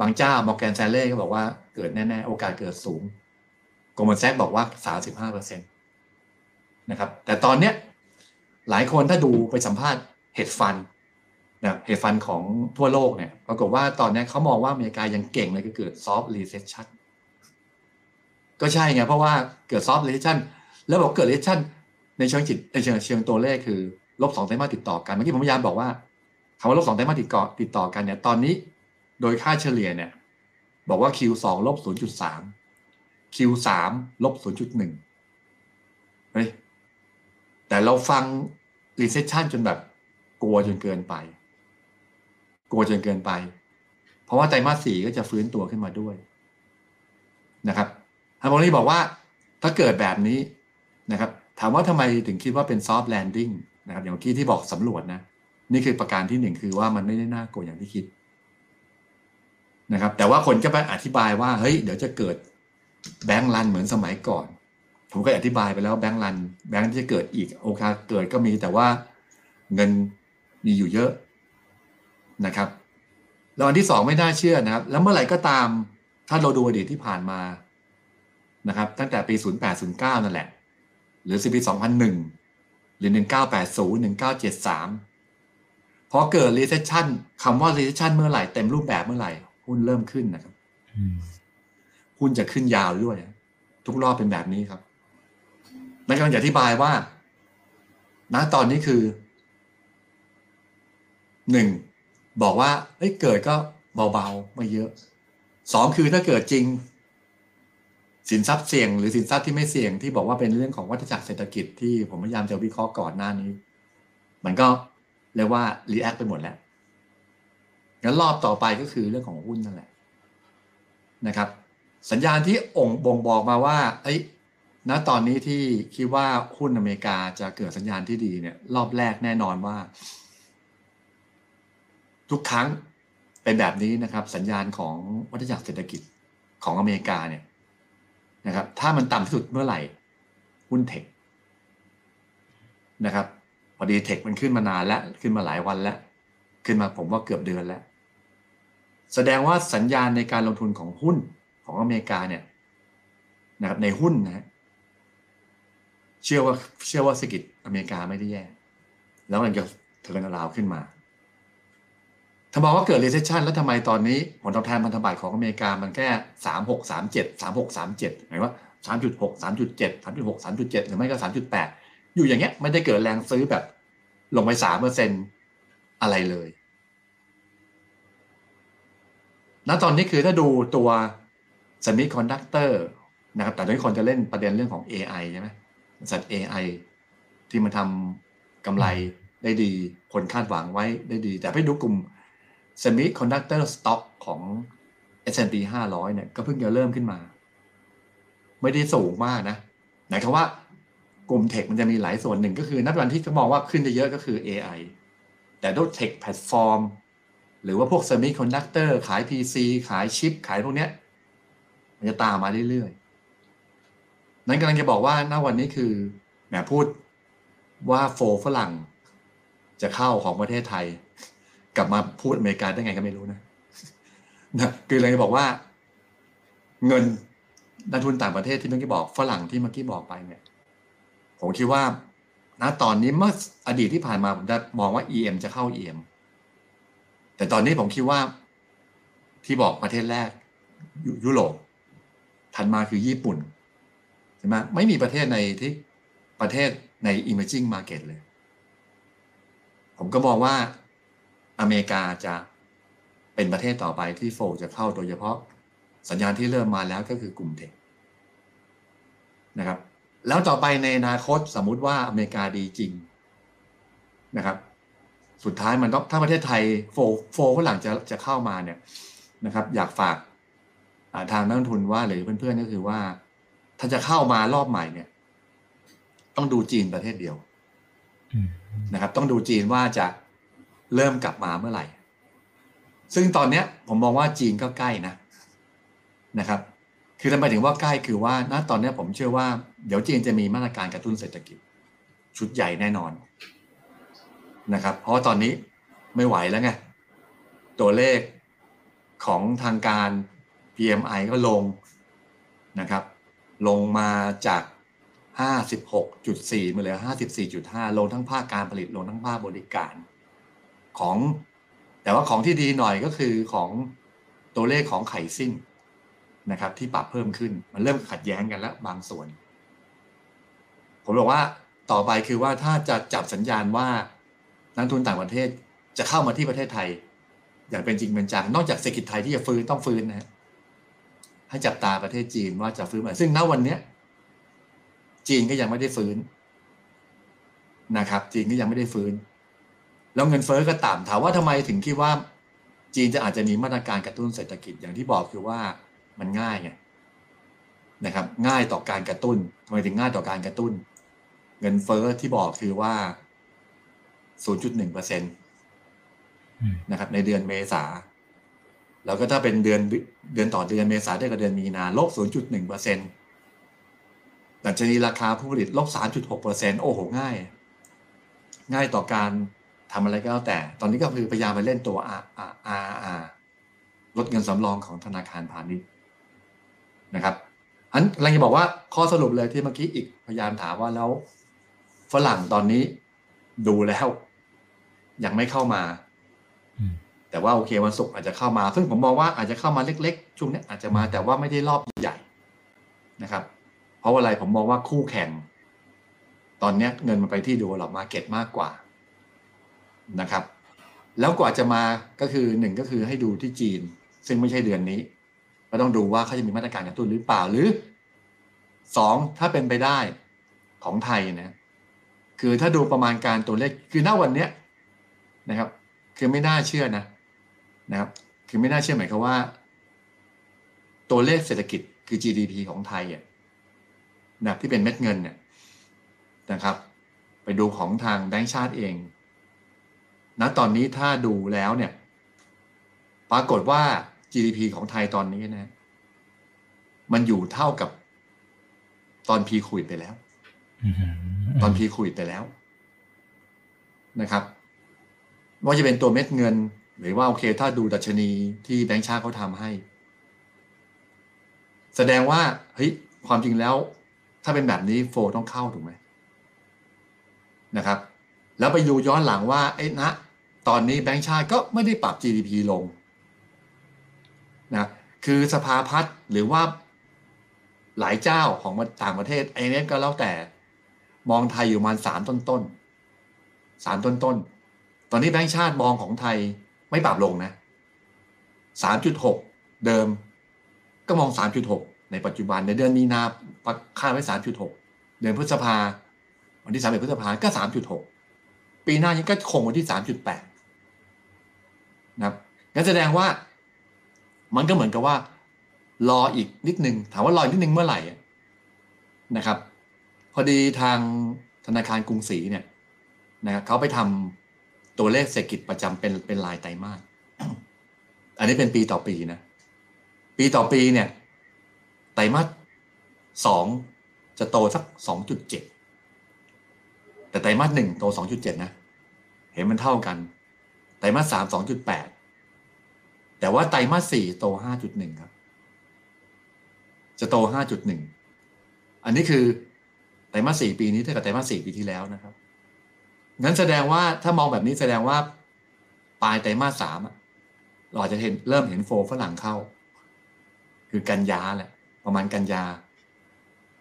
บางเจ้ามอร์แกนแซเล่ก็บอกว่าเกิดแน่ ๆ โอกาสเกิดสูงGoldman Sachs บอกว่าสามสิบห้าเปอร์เซ็นต์นะครับ แต่ตอนเนี้ยหลายคนถ้าดูไปสัมภาษณ์ hedge fund นะ hedge fund ของทั่วโลกเนี่ยปรากฏว่าตอนนี้เขามองว่าอเมริกาอย่างเก่งเลยก็เกิด soft recession ก็ใช่ไงเพราะว่าเกิด soft recession แล้วบอกเกิด recession ในเชิงจิตในเชิงเชิงตัวเลขคือลบสองไตรมาสติดต่อกันเมื่อกี้ผมพยายามบอกว่าคำว่าลบสองไตรมาสติดต่อติดต่อกันเนี่ยตอนนี้ โดยค่าเฉลี่ยเนี่ย บอกว่า Q2 ลบ 0.3 Q3 ลบ 0.1 เฮ้ย แต่เราฟัง recession จนแบบ กลัวจนเกินไป กลัวจนเกินไป เพราะว่าไตรมาสสี่ก็จะฟื้นตัวขึ้นมาด้วยนะครับฮาร์โมนีบอกว่าถ้าเกิดแบบนี้นะครับ ถามว่าทำไมถึงคิดว่าเป็น soft landing นะครับ อย่างที่ที่บอกสำรวจนะ นี่คือประการที่หนึ่งคือว่ามันไม่ได้น่ากลัวอย่างที่คิด นะครับ แต่ว่าคนก็ไปอธิบายว่าเฮ้ยเดี๋ยวจะเกิดแบงก์รันเหมือนสมัยก่อน ผมก็อธิบายไปแล้วแบงก์รัน แบงก์ที่จะเกิดอีกโอกาสเกิดก็มีแต่ว่าเงินมีอยู่เยอะนะครับแล้วอันที่สองไม่น่าเชื่อนะครับ แล้วเมื่อไหร่ก็ตาม ถ้าเราดูอดีตที่ผ่านมานะครับ ตั้งแต่ปี 0809 นั่นแหละ หรือปี 2001 หรือ 1980 1973 พอเกิด recession คำว่า recession เมื่อไหร่เต็มรูปแบบเมื่อไหร่ หุ้นเริ่มขึ้นนะครับหุ้นจะขึ้นยาวด้วย ทุกรอบเป็นแบบนี้ครับนั่นกำลังจะอธิบายว่า ณตอนนี้คือหนึ่งบอกว่าเอ้ยเกิดก็เบาๆไม่เยอะสองคือถ้าเกิดจริง สินทรัพย์เสี่ยง หรือสินทรัพย์ที่ไม่เสี่ยงที่บอกว่าเป็นเรื่องของวัฏจักรเศรษฐกิจที่ผมพยายามจะวิเคราะห์ก่อนหน้านี้ มันก็เรียกว่ารีแอคไปหมดแล้ว งั้นรอบต่อไปก็คือเรื่องของหุ้นนั่นแหละนะครับ สัญญาณที่องค์บ่งบอกมาว่าเอ้ณตอนนี้ที่คิดว่าหุ้นอเมริกาจะเกิดสัญญาณที่ดีเนี่ยรอบแรกแน่นอนว่า ทุกครั้งเป็นแบบนี้นะครับ สัญญาณของวัฏจักรเศรษฐกิจของอเมริกาเนี่ยนะครับ ถ้ามันต่ำที่สุดเมื่อไหร่ หุ้นเทคนะครับพอดีเทคมันขึ้นมานานแล้ว ขึ้นมาหลายวันแล้ว ขึ้นมาผมว่าเกือบเดือนแล้ว แสดงว่าสัญญาณในการลงทุนของหุ้นของอเมริกาเนี่ยนะครับในหุ้นนะเชื่อว่าเชื่อว่าเศรษฐกิจอเมริกาไม่ได้แย่ แล้วมันจะ turnaround ขึ้นมาถ้ามองว่าเกิด recession แล้วทำไมตอนนี้ผลตอบแทนพันธบัตรของอเมริกามันแค่สามหกสามเจ็ดสามหกสามเจ็ดหมายว่าสามจุดหกสามจุดเจ็ดสามจุดหกสามจุดเจ็ดหรือไม่ก็สามจุดแปดอยู่อย่างเงี้ยไม่ได้เกิดแรงซื้อแบบลงไปสามเปอร์เซ็นต์อะไรเลย ณตอนนี้คือถ้าดูตัว semiconductor นะครับแต่ทุกคนจะเล่นประเด็นเรื่องของ AI ใช่ไหมบริษัท AI ที่มันทำกำไรได้ดี คนคาดหวังไว้ได้ดี แต่ไปดูกลุ่ม Semiconductor Stock ของ S&P 500 เนี่ยก็เพิ่งจะเริ่มขึ้นมา ไม่ได้สูงมากนะหมายความว่ากลุ่มเทคมันจะมีหลายส่วนหนึ่งก็คือนับวันที่เขามองว่าขึ้นเยอะก็คือ AI แต่ด้วยเทคแพลตฟอร์ม หรือว่าพวก Semiconductor ขาย PC ขายชิป ขายพวกเนี้ยมันจะตามมาเรื่อยๆ นั้นกำลังจะบอกว่าณวันนี้คือแหมพูดว่าโฟฝรั่ง จะเข้าของประเทศไทย กลับมาพูดอเมริกาได้ไงก็ไม่รู้นะนะคือเลยจะบอกว่า เงินนักทุนต่างประเทศที่เมื่อกี้บอกฝรั่งที่เมื่อกี้บอกไปเนี่ย ผมคิดว่าณตอนนี้เมื่ออดีตที่ผ่านมาผมจะมองว่า EM จะเข้า EM แต่ตอนนี้ผมคิดว่าที่บอกประเทศแรกยยุโรปถัดมาคือญี่ปุ่นใช่ไหมไม่มีประเทศในที่ประเทศใน emerging market เลย ผมก็มองว่าอเมริกาจะเป็นประเทศต่อไปที่โฟจะเข้าโดยเฉพาะสัญญาณที่เริ่มมาแล้วก็คือกลุ่มเทคนะครับ แล้วต่อไปในอนาคตสมมุติว่าอเมริกาดีจริงนะครับ สุดท้ายมันต้องถ้าประเทศไทยโฟโฟฝรั่งจะจะเข้ามาเนี่ยนะครับ อยากฝากทางนักลงทุนว่าหรือเพื่อนๆก็คือว่า ถ้าจะเข้ามารอบใหม่เนี่ย ต้องดูจีนประเทศเดียวนะครับ ต้องดูจีนว่าจะเริ่มกลับมาเมื่อไหร่ ซึ่งตอนเนี้ย ผมมองว่าจีนก็ใกล้นะนะครับ คือทำไมถึงว่าใกล้คือว่าณตอนนี้ผมเชื่อว่า เดี๋ยวจีนจะมีมาตรการกระตุ้นเศรษฐกิจ ชุดใหญ่แน่นอน นะครับ เพราะตอนนี้ไม่ไหวแล้วไงตัวเลขของทางการ PMI ก็ลงนะครับ ลงมาจาก 56.4 มาเหลือ 54.5 ลงทั้งภาคการผลิตลงทั้งภาคบริการ ของ แต่ว่าของที่ดีหน่อยก็คือของตัวเลขของไข่ซิ่งนะครับ ที่ปรับเพิ่มขึ้นมันเริ่มขัดแย้งกันแล้วบางส่วน ผมบอกว่าต่อไปคือว่าถ้าจะจับสัญญาณว่า นักทุนต่างประเทศจะเข้ามาที่ประเทศไทย อย่างเป็นจริงเป็นจังนอกจากเศรษฐกิจไทยที่จะฟื้นต้องฟื้นนะ ให้จับตาประเทศจีนว่าจะฟื้นไหมซึ่งณวันเนี้ย จีนก็ยังไม่ได้ฟื้นนะครับ จีนก็ยังไม่ได้ฟื้น แล้วเงินเฟ้อก็ต่ำถามว่าทำไมถึงคิดว่า จีนจะอาจจะมีมาตรการกระตุ้นเศรษฐกิจอย่างที่บอกคือว่ามันง่ายไงนะครับ ง่ายต่อการกระตุ้นทำไมถึงง่ายต่อการกระตุ้น เงินเฟ้อที่บอกคือว่า 0.1เปอร์เซ็นตนะครับ ในเดือนเมษาแล้วก็ถ้าเป็นเดือนเดือนต่อเดือนเมษาได้กับเดือนมีนาลบ 0.1เปอร์เซ็นต์ดัชนีราคาผู้ผลิตลบ 3.6เปอร์เซ็นต์โอ้โห ง่าย ง่ายต่อการทำอะไรก็แล้วแต่ ตอนนี้ก็คือพยายามไปเล่นตัว R R R ลดเงินสำรองของธนาคารพาณิชย์นะครับอันกำลังจะบอกว่าข้อสรุปเลยที่เมื่อกี้อีกพยายามถามว่าแล้วฝรั่งตอนนี้ ดูแล้ว ยังไม่เข้ามาแต่ว่าโอเควันศุกร์อาจจะเข้ามา ซึ่งผมมองว่าอาจจะเข้ามาเล็กๆช่วงนี้อาจจะมาแต่ว่าไม่ได้รอบใหญ่นะครับ เพราะอะไรผมมองว่าคู่แข่ง ตอนนี้เงินมันไปที่ดูหลอมาเก็ตมากกว่านะครับ แล้วกว่าจะมาก็คือหนึ่งก็คือให้ดูที่จีน ซึ่งไม่ใช่เดือนนี้ก็ต้องดูว่าเขาจะมีมาตรการกระตุ้นหรือเปล่าหรือสองถ้าเป็นไปได้ของไทยนะ คือถ้าดูประมาณการตัวเลขคือณวันเนี้ยนะครับ คือไม่น่าเชื่อนะนะครับ คือไม่น่าเชื่อหมายความว่า ตัวเลขเศรษฐกิจคือ GDP ของไทยอะนะที่เป็นเม็ดเงินเนี่ยนะครับ ไปดูของทางแบงก์ชาติเองณตอนนี้ถ้าดูแล้วเนี่ย ปรากฏว่า GDP ของไทยตอนนี้นะ มันอยู่เท่ากับตอนพีคุยไปแล้ว ตอนพีคุยไปแล้วนะครับว่าจะเป็นตัวเม็ดเงิน หรือว่าโอเค ถ้าดูดัชนีที่แบงค์ชาติเขาทำให้ แสดงว่าเฮ้ยความจริงแล้ว ถ้าเป็นแบบนี้โฟต้องเข้าถูกไหมนะครับ แล้วไปดูย้อนหลังว่าไอ้นะตอนนี้แบงก์ชาติก็ไม่ได้ปรับ GDP ลงนะคือสภาพัฒน์หรือว่าหลายเจ้าของต่างประเทศไอเนี้ก็แล้วแต่ มองไทยอยู่ประมาณสามต้นต้นสามต้นต้นตอนนี้แบงก์ชาติมองของไทยไม่ปรับลงนะสามจุดหกเดิม ก็มองสามจุดหกในปัจจุบันในเดือนมีนาคาดไว้สามจุดหกเดือนพฤษภาวันที่สามเดือนพฤษภาก็สามจุดหกปีหน้ายังก็คงไวันที่สามจุดแปดนะครับงั้นแสดงว่า มันก็เหมือนกับว่า รออีกนิดนึงถามว่ารออีกนิดนึงเมื่อไหร่นะครับ พอดีทางธนาคารกรุงศรีเนี่ยนะครับเขาไปทำตัวเลขเศรษฐกิจประจำเป็นเป็นรายไตรมาสอันนี้เป็นปีต่อปีนะ ปีต่อปีเนี่ย ไตรมาสสองจะโตสักสองจุดเจ็ดแต่ไตรมาสหนึ่งโตสองจุดเจ็ดนะ เห็นมันเท่ากัน ไตรมาสสามสองจุดแปดแต่ว่าไตรมาสสี่โตห้าจุดหนึ่งครับ จะโตห้าจุดหนึ่งอันนี้คือ ตรมาสสี่ปีนี้เท่ากับไตรมาสสี่ปีที่แล้วนะครับงั้นแสดงว่าถ้ามองแบบนี้แสดงว่าปลายไตรมาสสามเราจจะเห็นเริ่มเห็นโฟฝรั่งเข้า คือกันยาแหละ ประมาณกันยา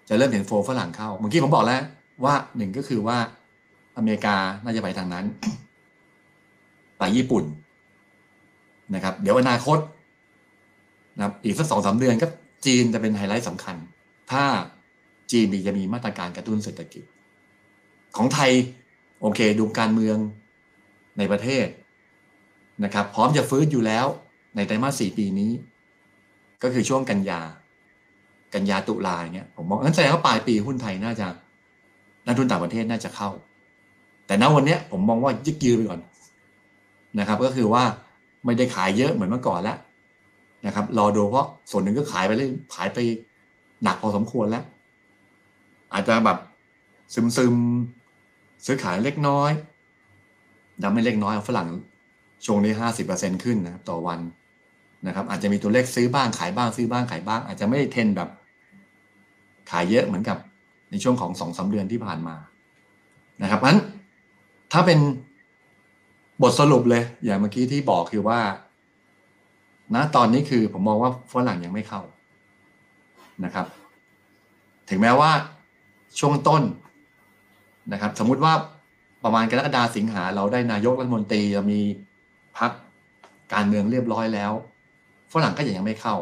จะเริ่มเห็นโฟฝรั่งเข้า เมื่อกี้ผมบอกแล้ว ว่าหนึ่งก็คือว่าอเมริกาน่าจะไปทางนั้น ไปญี่ปุ่นนะครับ เดี๋ยวอนาคตนะอีกสักสองสาเดือนก็จีนจะเป็นไฮไลท์สำคัญ ถ้า จีนมีจะมีมาตรการกระตุ้นเศรษฐกิจ ของไทยโอเคดูการเมืองในประเทศนะครับพร้อมจะฟื้นอยู่แล้วในไตรมาสสี่ปีนี้ ก็คือช่วงกันยา กันยาตุลาเนี่ยผมมองงั้นแสดงว่าปลายปีหุ้นไทยน่าจะนักทุนต่างประเทศน่าจะเข้า แต่ณวันนี้ผมมองว่ายึกยือไปก่อนนะครับ ก็คือว่าไม่ได้ขายเยอะเหมือนเมื่อก่อนแล้วนะครับ รอดูเพราะส่วนหนึ่งก็ขายไปเลยขายไปหนักพอสมควรแล้ว อาจจะแบบซึมซึมซื้อขายเล็กน้อยดำไม่เล็กน้อยฝรั่งช่วงนี้ห้าสิบเปอร์เซ็นขึ้นนะครับต่อวันนะครับ อาจจะมีตัวเลขซื้อบ้างขายบ้างซื้อบ้างขายบ้าง อาจจะไม่ได้เทนแบบ ขายเยอะเหมือนกับในช่วงของสองสาเดือนที่ผ่านมานะครับเพราะฉะนั้นถ้าเป็นบทสรุปเลย อย่างเมื่อกี้ที่บอกคือว่าณตอนนี้คือผมมองว่าฝรั่งยังไม่เข้านะครับ ถึงแม้ว่า ช่วงต้นนะครับ สมมุติว่าประมาณกรกฎาสิงหาเราได้นายกรัฐมนตรีเรามีพักการเมืองเรียบร้อยแล้วฝรั่งก็ยังไม่เข้า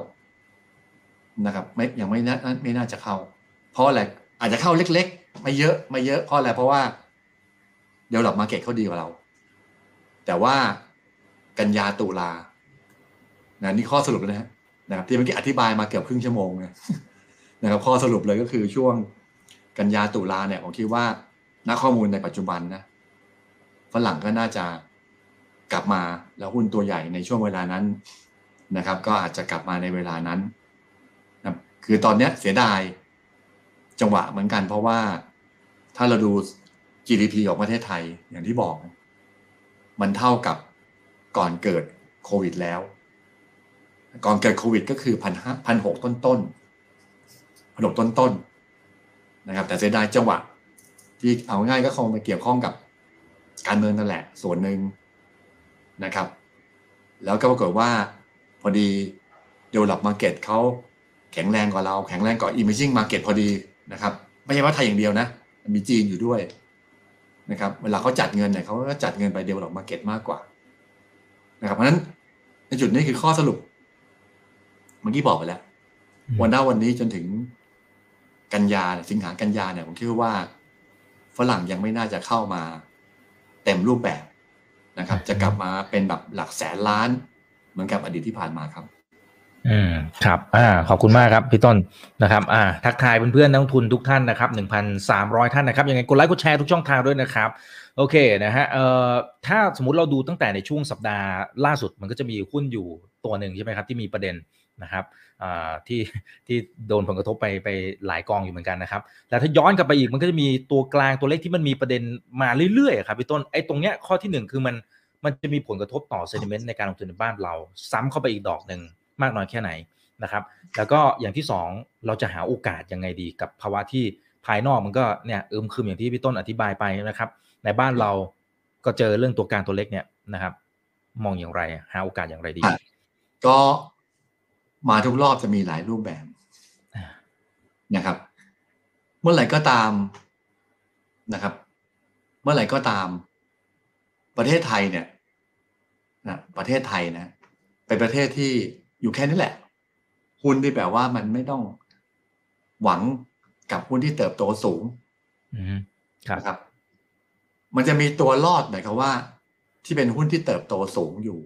นะครับ ไม่ยังไม่น่าไม่น่าจะเข้า เพราะอะไรอาจจะเข้าเล็ก ๆ ไม่เยอะไม่เยอะเพราะอะไรเพราะว่าเดี๋ยวหลับมาเก็ตเขาดีกว่าเรา แต่ว่ากันยาตุลานะนี่ข้อสรุปเลยนะนะครับที่เมื่อกี้อธิบายมาเกือบครึ่งชั่วโมงนะครับ ข้อสรุปเลยก็คือช่วง กันยาตุลาเนี่ยผมคิดว่านักข้อมูลในปัจจุบันนะฝรั่งก็น่าจะกลับมาแล้วหุ้นตัวใหญ่ในช่วงเวลานั้นนะครับ ก็อาจจะกลับมาในเวลานั้นนะคือตอนนี้เสียดายจังหวะเหมือนกัน เพราะว่าถ้าเราดู GDP ของประเทศไทยอย่างที่บอก มันเท่ากับก่อนเกิดโควิดแล้ว ก่อนเกิดโควิดก็คือพันห้าพันหกต้นต้นพันหกต้นต้น นะครับ แต่เสียดายจังหวะ ที่เอาง่ายก็คงมาเกี่ยวข้องกับการเมืองนั่นแหละ ส่วนหนึ่งนะครับ แล้วก็ปรากฏว่าพอดี develop market เขาแข็งแรงกว่าเราแข็งแรงกว่า emerging market พอดีนะครับ ไม่ใช่ว่าไทยอย่างเดียวนะ มีจีนอยู่ด้วยนะครับ เวลาเขาจัดเงินเนี่ยเขาก็จัดเงินไป develop market มากกว่านะครับ เพราะฉะนั้นในจุดนี้คือข้อสรุปเมื่อกี้บอกไปแล้ว วันหน้าวันนี้จนถึง กันยาสิงหากันยาเนี่ยผมคิดว่าฝรั่งยังไม่น่าจะเข้ามาเต็มรูปแบบนะครับ จะกลับมาเป็นแบบหลักแสนล้าน เหมือนกับอดีตที่ผ่านมาครับ อืมครับ อ่า ขอบคุณมากครับพี่ต้นนะครับ อ่า ทักทายเพื่อนๆนักทุนทุกท่านนะครับหนึ่งพันสามร้อยท่านนะครับยังไงกดไลค์กดแชร์ทุกช่องทางด้วยนะครับ โอเคนะฮะเอ่อถ้าสมมุติเราดูตั้งแต่ในช่วงสัปดาห์ล่าสุดมันก็จะมีหุ้นอยู่ตัวหนึ่งใช่ไหมครับ ที่มีประเด็นนะครับอ่า ที่ที่โดนผลกระทบไปไปหลายกองอยู่เหมือนกันนะครับ แล้วถ้าย้อนกลับไปอีกมันก็จะมีตัวกลางตัวเลขที่มันมีประเด็นมาเรื่อยๆครับพี่ต้นไอ้ตรงเนี้ยข้อที่หนึ่งคือมันมันจะมีผลกระทบต่อเซนิเมนต์ในการลงทุนในบ้านเรา ซ้ำเข้าไปอีกดอกหนึ่งมากน้อยแค่ไหนนะครับแล้วก็อย่างที่สองเราจะหาโอกาสยังไงดีกับภาวะที่ภายนอกมันก็เนี่ยเอิมคืมอย่างที่พี่ต้นอธิบายไปนะครับ ในบ้านเราก็เจอเรื่องตัวกลางตัวเล็กเนี่ยนะครับ มองอย่างไรหาโอกาสอย่างไรดี ก็ มาทุกรอบจะมีหลายรูปแบบนะครับ เมื่อไหร่ก็ตามนะครับ เมื่อไหร่ก็ตาม ประเทศไทยเนี่ยนะประเทศไทยนะเป็นประเทศที่อยู่แค่นี้แหละ หุ้นที่แปลว่ามันไม่ต้องหวังกับหุ้นที่เติบโตสูงอืมครับนะครับ มันจะมีตัวรอดหมายความว่า ที่เป็นหุ้นที่เติบโตสูงอยู่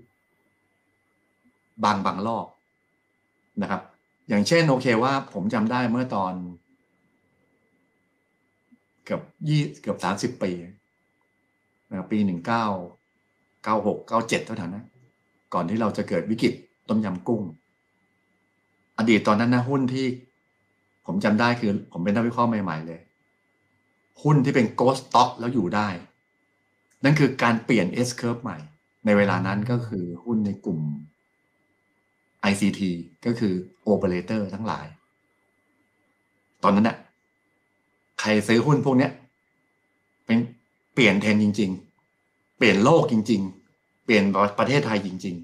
บางบางรอบ นะครับ อย่างเช่นโอเคว่าผมจำได้เมื่อตอน เกือบยี่เกือบสามสิบปีนะครับปีหนึ่งเก้าเก้าหกเก้าเจ็ดเท่านั้นนะก่อนที่เราจะเกิดวิกฤตต้มยำกุ้ง อดีตตอนนั้นนะหุ้นที่ผมจำได้คือ ผมเป็นนักวิเคราะห์ใหม่ ๆ เลย หุ้นที่เป็น ghost stock แล้วอยู่ได้ นั่นคือการเปลี่ยน S curve ใหม่ ในเวลานั้นก็คือหุ้นในกลุ่ม ICT ก็คือ operator ทั้งหลาย ตอนนั้นเนี่ยใครซื้อหุ้นพวกเนี้ย เป็นเปลี่ยนเทรนจริง ๆ เปลี่ยนโลกจริง ๆ เปลี่ยนประเทศไทยจริง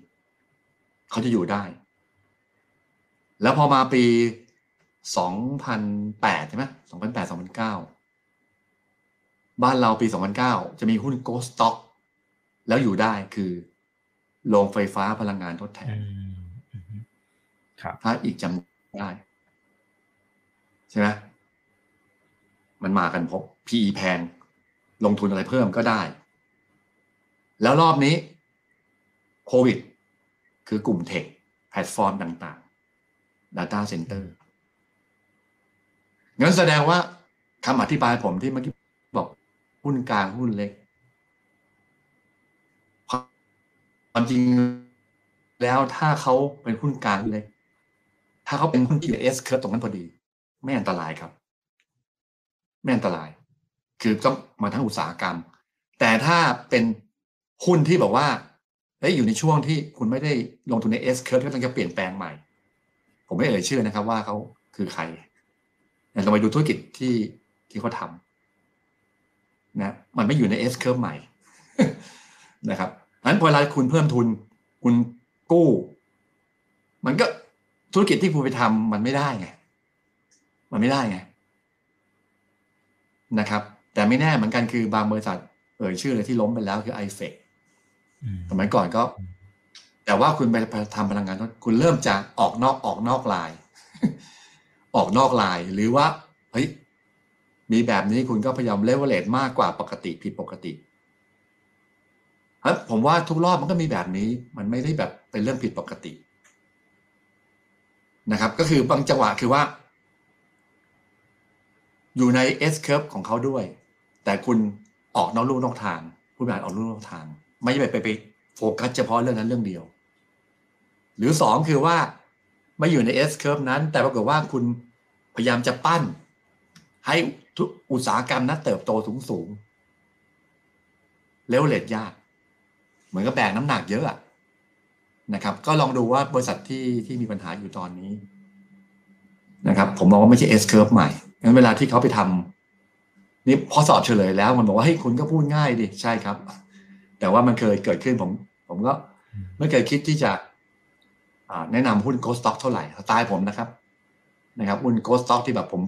ๆ เขาจะอยู่ได้ แล้วพอมาปี 2008 ใช่ไหม2008 2009 บ้านเราปี 2009 จะมีหุ้น Ghost Stock แล้วอยู่ได้คือโรงไฟฟ้าพลังงานทดแทน ถ้าอีกจำได้ ใช่ไหมมันมากันพบ PE แพง ลงทุนอะไรเพิ่มก็ได้ แล้วรอบนี้โควิด คือกลุ่มเทคแพลตฟอร์มต่างๆ Data Center งั้นแสดงว่าคำอธิบายผมที่เมื่อกี้บอกหุ้นกลางหุ้นเล็กความจริงแล้วถ้าเขาเป็นหุ้นกลางเล็ก ถ้าเขาเป็นหุ้นที่ S curve ตรงนั้นพอดี ไม่อันตรายครับ ไม่อันตราย คือต้องมาทั้งอุตสาหกรรม แต่ถ้าเป็นหุ้นที่บอกว่าเฮ้ยอยู่ในช่วงที่คุณไม่ได้ลงทุนใน S curve ที่กำลังจะเปลี่ยนแปลงใหม่ ผมไม่เอ่ยชื่อนะครับ ว่าเขาคือใครแต่เราไปดูธุรกิจที่ที่เขาทำนะมันไม่อยู่ใน S curve ใหม่นะครับงั้นพอเวลาคุณเพิ่มทุน คุณกู้ มันก็ ธุรกิจที่คุณไปทำมันไม่ได้ไงมันไม่ได้ไงนะครับ แต่ไม่แน่เหมือนกันคือบางบริษัทเอ่ยชื่อเลยที่ล้มไปแล้วคือไอเฟกสมัยก่อนก็ แต่ว่าคุณไปทำพลังงานคุณเริ่มจากออกนอกออกนอกลาย ออกนอกลายหรือว่าเฮ้ยมีแบบนี้คุณก็พยายามเลเวลเลตมากกว่าปกติผิดปกติครับผมว่าทุกรอบมันก็มีแบบนี้ มันไม่ได้แบบเป็นเรื่องผิดปกติ นะครับ ก็คือบางจังหวะคือว่า อยู่ใน S curve ของเขาด้วย แต่คุณออกนอกลู่นอกทาง ผู้บริหารออกลู่นอกทาง ไม่ไปไปไปโฟกัสเฉพาะเรื่องนั้นเรื่องเดียว หรือสองคือว่าไม่อยู่ใน S curve นั้น แต่ปรากฏว่าคุณพยายามจะปั้น ให้อุตสาหกรรมนั้นเติบโตสูงสูงเลเวลเลตยาก เหมือนกับแบกน้ำหนักเยอะ นะครับ ก็ลองดูว่าบริษัทที่ที่มีปัญหาอยู่ตอนนี้นะครับ ผมมองว่าไม่ใช่ S curve ใหม่งั้นเวลาที่เขาไปทำนี่พอสอบเฉลยแล้ว มันบอกว่าให้คุณก็พูดง่ายดิใช่ครับ แต่ว่ามันเคยเกิดขึ้นผม ผมก็ไม่เคยคิดที่จะแนะนำหุ้น growth stock เท่าไหร่สไตล์ผมนะครับ นะครับหุ้น growth stock ที่แบบผม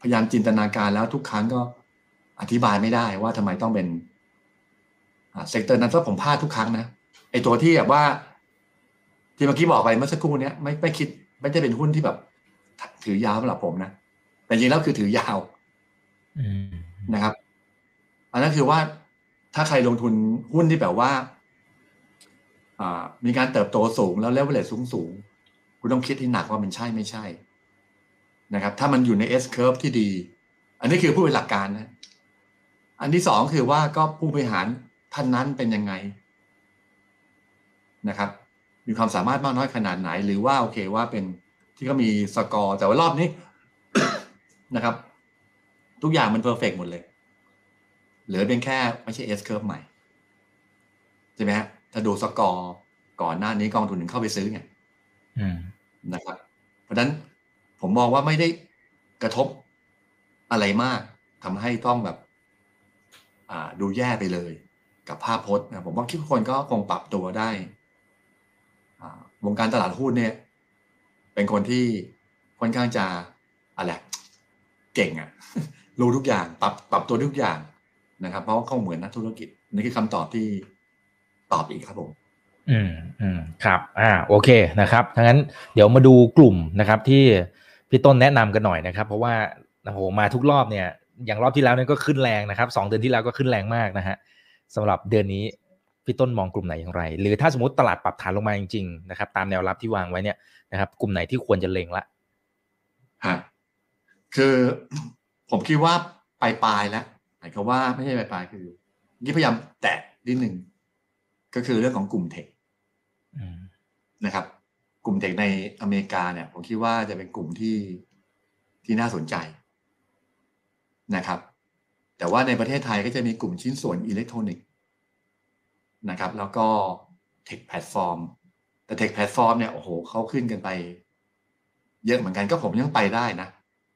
พยายามจินตนาการแล้วทุกครั้งก็อธิบายไม่ได้ว่าทำไมต้องเป็น sector นั้นถ้าผมพลาดทุกครั้งนะไอตัวที่แบบว่า ที่เมื่อกี้บอกไปเมื่อสักครู่เนี้ยไม่ไม่คิดไม่ได้เป็นหุ้นที่แบบ ถือยาวสำหรับผมนะแต่จริงแล้วคือถือยาวนะครับ อันนั้นคือว่าถ้าใครลงทุนหุ้นที่แบบว่ามีการเติบโตสูงแล้วเลเวลเลสูงสูงคุณต้องคิดที่หนักว่ามันใช่ไม่ใช่ นะครับ ถ้ามันอยู่ใน S curve ที่ดี อันนี้คือผู้เป็นหลักการนะ อันที่สองคือว่าก็ผู้บริหารท่านนั้นเป็นยังไงนะครับ มีความสามารถมากน้อยขนาดไหน หรือว่าโอเคว่าเป็นที่เขามีสกอร์แต่ว่ารอบนี้นะครับ ทุกอย่างมันเพอร์เฟกหมดเลย เหลือเป็นแค่ไม่ใช่ S curve ใหม่ ใช่ไหมฮะถ้าดูสกอร์ก่อนหน้านี้กองทุนถึงเข้าไปซื้อไงนะครับ เพราะฉะนั้นผมมองว่าไม่ได้กระทบอะไรมากทำให้ต้องแบบอ่าดูแย่ไปเลย กับภาพพจน์นะผมว่าทุกคนก็คงปรับตัวได้ วงการตลาดหุ้นเนี่ย เป็นคนที่ค่อนข้างจะอะไรเก่งอะ่ะ รู้ทุกอย่างปรับปรับตัวทุกอย่างนะครับ เพราะว่าเขาเหมือนนักธุรกิจนี่คือคำตอบที่ตอบอีกครับผมอืมอืมครับอ่าโอเคนะครับทั้งนั้นเดี๋ยวมาดูกลุ่มนะครับที่พี่ต้นแนะนำกันหน่อยนะครับ เพราะว่าโอ้โหมาทุกรอบเนี่ย อย่างรอบที่แล้วเนี่ยก็ขึ้นแรงนะครับสองเดือนที่แล้วก็ขึ้นแรงมากนะฮะสำหรับเดือนนี้ พี่ต้นมองกลุ่มไหนอย่างไร หรือถ้าสมมติตลาดปรับฐานลงมาจริงๆนะครับ ตามแนวรับที่วางไว้เนี่ยนะครับ กลุ่มไหนที่ควรจะเล็งละฮะคือผมคิดว่าปลายปลายแล้วหมายความว่าไม่ใช่ปลายปลายคือนี่พยายามแตะนิดหนึ่งก็คือเรื่องของกลุ่ม tech นะครับ กลุ่ม tech ในอเมริกาเนี่ย ผมคิดว่าจะเป็นกลุ่มที่ที่น่าสนใจนะครับ แต่ว่าในประเทศไทยก็จะมีกลุ่มชิ้นส่วนอิเล็กทรอนิกส์ นะครับ แล้วก็ tech platformแต่ tech platform เนี่ยโอ้โหเขาขึ้นกันไป เยอะเหมือนกันก็ผมยังไปได้นะ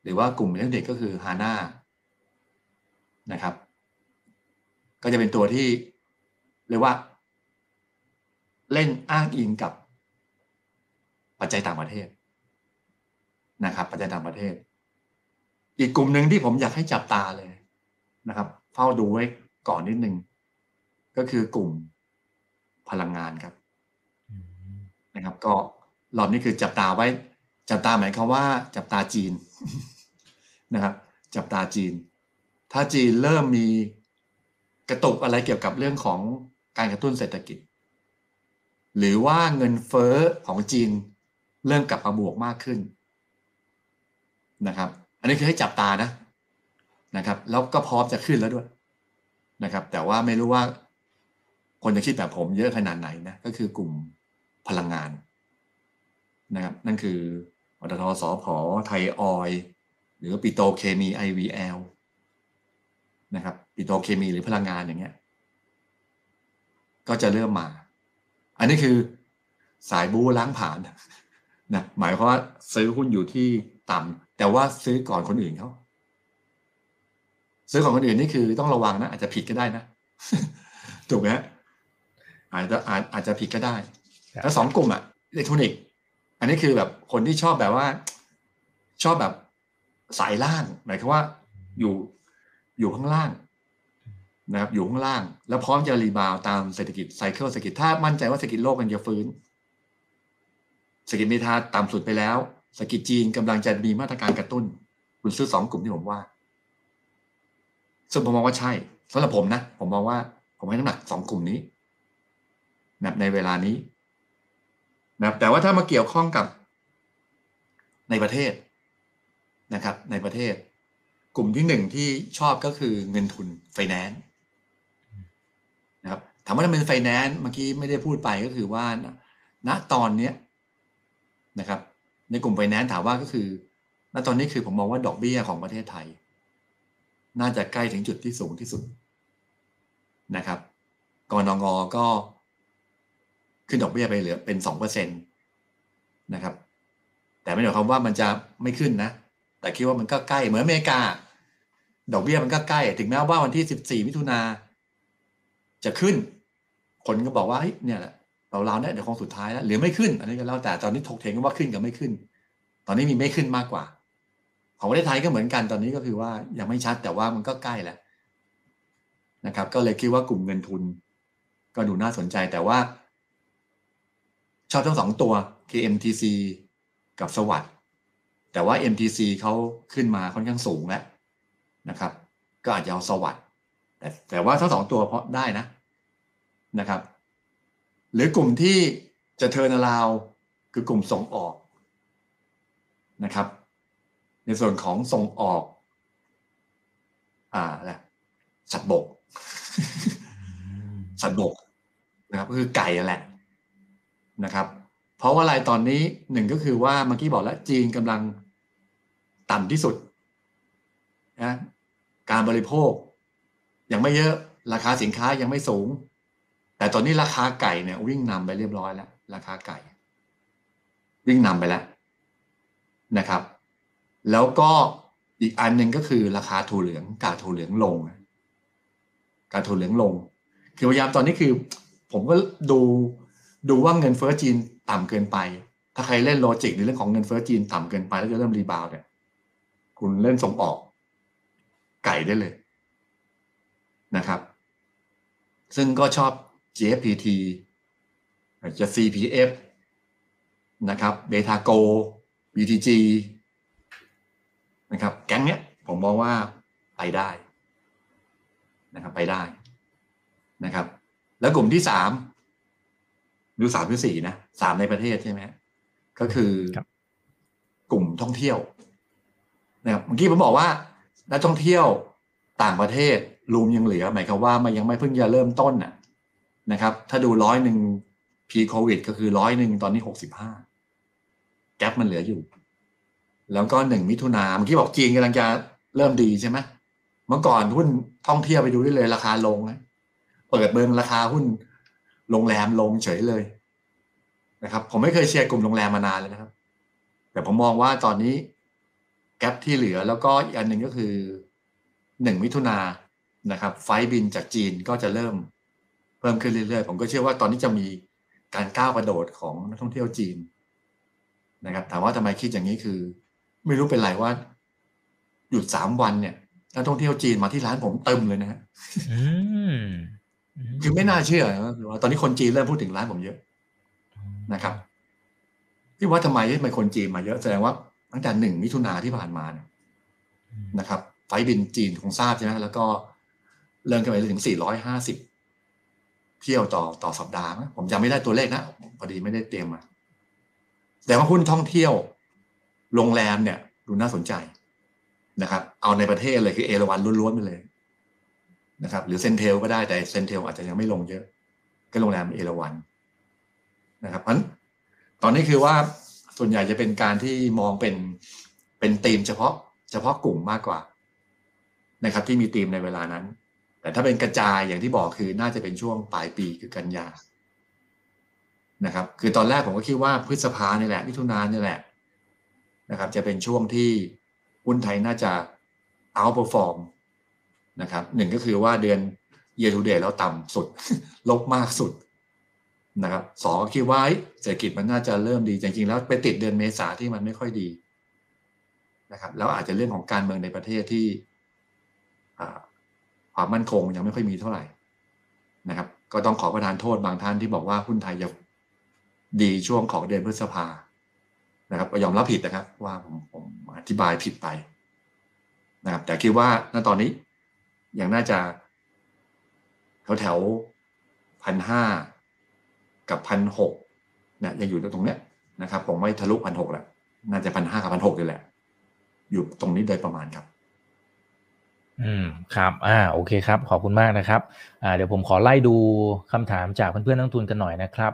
หรือว่ากลุ่มอิเล็กทรอนิกส์ก็คือ HANA นะครับ ก็จะเป็นตัวที่เรียกว่า เล่นอ้างอิงกับปัจจัยต่างประเทศนะครับ ปัจจัยต่างประเทศ อีกกลุ่มหนึ่งที่ผมอยากให้จับตาเลยนะครับ เฝ้าดูไว้ก่อนนิดนึง ก็คือกลุ่มพลังงานครับนะครับ ก็หลอดนี้คือจับตาไว้ จับตาหมายความว่า จับตาจีนนะครับจับตาจีน ถ้าจีนเริ่มมีกระตุกอะไรเกี่ยวกับเรื่องของการกระตุ้นเศรษฐกิจ หรือว่าเงินเฟ้อของจีนเริ่มกลับมาบวกมากขึ้นนะครับ อันนี้คือให้จับตานะนะครับ แล้วก็พร้อมจะขึ้นแล้วด้วยนะครับ แต่ว่าไม่รู้ว่า คนจะคิดแบบผมเยอะขนาดไหนนะก็คือกลุ่มพลังงานนะครับนั่นคือปตทสพไทยออย หรือปิโตเคมี IVL นะครับปิโตเคมีหรือพลังงานอย่างเงี้ย ก็จะเริ่มมา อันนี้คือสายบูล้างผ่านนะหมายความว่าซื้อหุ้นอยู่ที่ต่ำแต่ว่าซื้อก่อนคนอื่นเขาซื้อก่อนคนอื่นนี่คือต้องระวังนะอาจจะผิดก็ได้นะถูกไหม อาจจะอาจอาจจะผิดก็ได้ แล้วสองกลุ่มอะอิเล็กทรอนิกส์อันนี้คือแบบคนที่ชอบแบบว่า ชอบแบบสายล่างหมายความว่าอยู่อยู่ข้างล่างนะครับอยู่ข้างล่าง แล้วพร้อมจะรีบาวตามเศรษฐกิจไซเคิลเศรษฐกิจถ้ามั่นใจว่าเศรษฐกิจโลกมันจะฟื้นเศรษฐกิจเมทาต่ำสุดไปแล้วเศรษฐกิจจีนกำลังจะมีมาตรการกระตุ้น คุณซื้อสองกลุ่มที่ผมว่าซึ่งผมมองว่าใช่สำหรับผมนะ ผมมองว่าผมให้น้ำหนักสองกลุ่มนี้ นะในเวลานี้นะแต่ว่าถ้ามาเกี่ยวข้องกับในประเทศนะครับ ในประเทศ กลุ่มที่หนึ่งที่ชอบก็คือเงินทุนไฟแนนซ์นะครับถามว่าถ้าเป็นไฟแนนซ์เมื่อกี้ไม่ได้พูดไปก็คือว่าณตอนเนี้ยนะครับ ในกลุ่มไฟแนนซ์ถามว่าก็คือณตอนนี้คือผมมองว่าดอกเบี้ยของประเทศไทย น่าจะใกล้ถึงจุดที่สูงที่สุดนะครับกรนงก็ ขึ้นดอกเบี้ยไปเหลือเป็นสองเปอร์เซ็นตนะครับ แต่ไม่ได้หมายความว่ามันจะไม่ขึ้นนะ แต่คิดว่ามันก็ใกล้เหมือนอเมริกา ดอกเบี้ยมันก็ใกล้ ถึงแม้ว่าวันที่สิบสี่มิถุนาจะขึ้น คนก็บอกว่าเฮ้ยเนี่ยแหละเราเราเนี่ยเดี๋ยวคงสุดท้ายแล้วหรือไม่ขึ้น อันนี้ก็แล้วแต่ตอนนี้ถกเถียงกันว่าขึ้นกับไม่ขึ้น ตอนนี้มีไม่ขึ้นมากกว่า ของประเทศไทยก็เหมือนกันตอนนี้ก็คือว่ายังไม่ชัดแต่ว่ามันก็ใกล้แหละนะครับ ก็เลยคิดว่ากลุ่มเงินทุน ก็ดูน่าสนใจแต่ว่า ชอบทั้งสองตัวคือ MTC กับสวัสด์แต่ว่า MTC เขาขึ้นมาค่อนข้างสูงแล้วนะครับ ก็อาจจะเอาสวัสด์แต่แต่ว่าทั้งสองตัวเพราะได้นะนะครับ หรือกลุ่มที่จะเทอร์นาลาวคือกลุ่มส่งออกนะครับ ในส่วนของส่งออก อ่าแหละสัตว์บก สัตว์บกนะครับก็คือไก่แหละ นะครับ เพราะว่าอะไรตอนนี้หนึ่งก็คือว่าเมื่อกี้บอกแล้วจีนกำลังต่ำที่สุดนะการบริโภค ยังไม่เยอะราคาสินค้ายังไม่สูง แต่ตอนนี้ราคาไก่เนี่ย วิ่งนำไปเรียบร้อยแล้ว ราคาไก่ วิ่งนำไปแล้วนะครับ แล้วก็อีกอันหนึ่งก็คือราคาถั่วเหลืองกาถั่วเหลืองลงกาถั่วเหลืองลง คือพยายามตอนนี้คือ ผมก็ดู ดูว่าเงินเฟ้อจีนต่ำเกินไป ถ้าใครเล่นโลจิกในเรื่องของเงินเฟ้อจีนต่ำเกินไปแล้วจะเริ่มรีบาวเนี่ยคุณเล่นส่งออก ไก่ได้เลยนะครับ ซึ่งก็ชอบ GFPT จะ CPF นะครับเบทาโก BTG นะครับแก๊งเนี้ยผมมองว่าไปได้นะครับไปได้นะครับ แล้วกลุ่มที่สาม ดูสามหรือสี่นะสามในประเทศใช่ไหมก็คือครับกลุ่มท่องเที่ยวนะครับเมื่อกี้ผมบอกว่านักท่องเที่ยวต่างประเทศรูมยังเหลือ หมายความว่ามันยังไม่เพิ่งจะเริ่มต้นน่ะนะครับ ถ้าดูร้อยหนึ่งพีโควิด ก็คือร้อยหนึ่งตอนนี้หกสิบห้าแก๊ปมันเหลืออยู่ แล้วก็หนึ่งมิถุนาเมื่อกี้บอกจีนกำลังจะเริ่มดีใช่ไหมเมื่อก่อนหุ้นท่องเที่ยวไปดูได้เลยราคาลงนะเปิดเบิงราคาหุ้น โรงแรมลงเฉยเลยนะครับ ผมไม่เคยเชียร์กลุ่มโรงแรมมานานเลยนะครับ แต่ผมมองว่าตอนนี้แกลบที่เหลือแล้วก็อีกอันหนึ่งก็คือหนึ่งมิถุนานะครับ ไฟบินจากจีนก็จะเริ่มเพิ่มขึ้นเรื่อยๆ ผมก็เชื่อว่าตอนนี้จะมีการก้าวกระโดดของนักท่องเที่ยวจีนนะครับ ถามว่าทำไมคิดอย่างนี้คือ ไม่รู้เป็นไรว่า หยุดสามวันเนี่ยนักท่องเที่ยวจีนมาที่ร้านผมเต็มเลยนะฮะ คือไม่น่าเชื่อนะคือว่าตอนนี้คนจีนเริ่มพูดถึงร้านผมเยอะนะครับที่ว่าทำไมทำไมคนจีนมาเยอะแสดงว่าตั้งแต่หนึ่งมิถุนาที่ผ่านมาเนี่ยนะครับ ไฟล์บินจีนคงทราบใช่ไหมแล้วก็เริ่มกันไปถึง450เที่ยวต่อต่อสัปดาห์มั้งผมจำไม่ได้ตัวเลขนะพอดีไม่ได้เตรียมมาแต่ว่าหุ้นท่องเที่ยวโรงแรมเนี่ย ดูน่าสนใจนะครับ เอาในประเทศเลยคือเอราวันล้วนๆไปเลย นะครับหรือเซนเทลก็ได้แต่เซนเทลอาจจะยังไม่ลงเยอะ ก็โรงแรมเอราวันนะครับเพราะฉะนั้นตอนนี้คือว่าส่วนใหญ่จะเป็นการที่มองเป็นเป็นธีมเฉพาะ เฉพาะกลุ่มมากกว่า นะครับ ที่มีธีมในเวลานั้น แต่ถ้าเป็นกระจายอย่างที่บอกคือน่าจะเป็นช่วงปลายปีคือกันยานะครับ คือตอนแรกผมก็คิดว่าพฤษภาเนี่ยแหละมิถุนายนเนี่ยแหละนะครับ จะเป็นช่วงที่หุ้นไทยน่าจะ outperform นะครับหนึ่งก็คือว่าเดือน year to date แล้วต่ำสุด ลบมากสุดนะครับสองคิดว่าเฮ้ยเศรษฐกิจมันน่าจะเริ่มดีจริงๆแล้วไปติดเดือนเมษาที่มันไม่ค่อยดีนะครับแล้วอาจจะเรื่องของการเมืองในประเทศที่ความมั่นคงยังไม่ค่อยมีเท่าไหร่นะครับ ก็ต้องขอประทานโทษบางท่านที่บอกว่าหุ้นไทยจะดีช่วงของเดือนพฤษภานะครับยอมรับผิดนะครับ ว่าผมผมอธิบายผิดไปนะครับแต่คิดว่าณตอนนี้ ยังน่าจะแถวแถวพันห้ากับพันหกเนี่ยยังอยู่ตรงเนี้ยนะครับผมไม่ทะลุพันหกแหละน่าจะพันห้ากับพันหกนี่แหละ อยู่ตรงนี้โดยประมาณครับ อืมครับ อ่า โอเคครับ ขอบคุณมากนะครับ อ่า เดี๋ยวผมขอไล่ดูคำถามจากเพื่อนๆนักลงทุนกันหน่อยนะครับ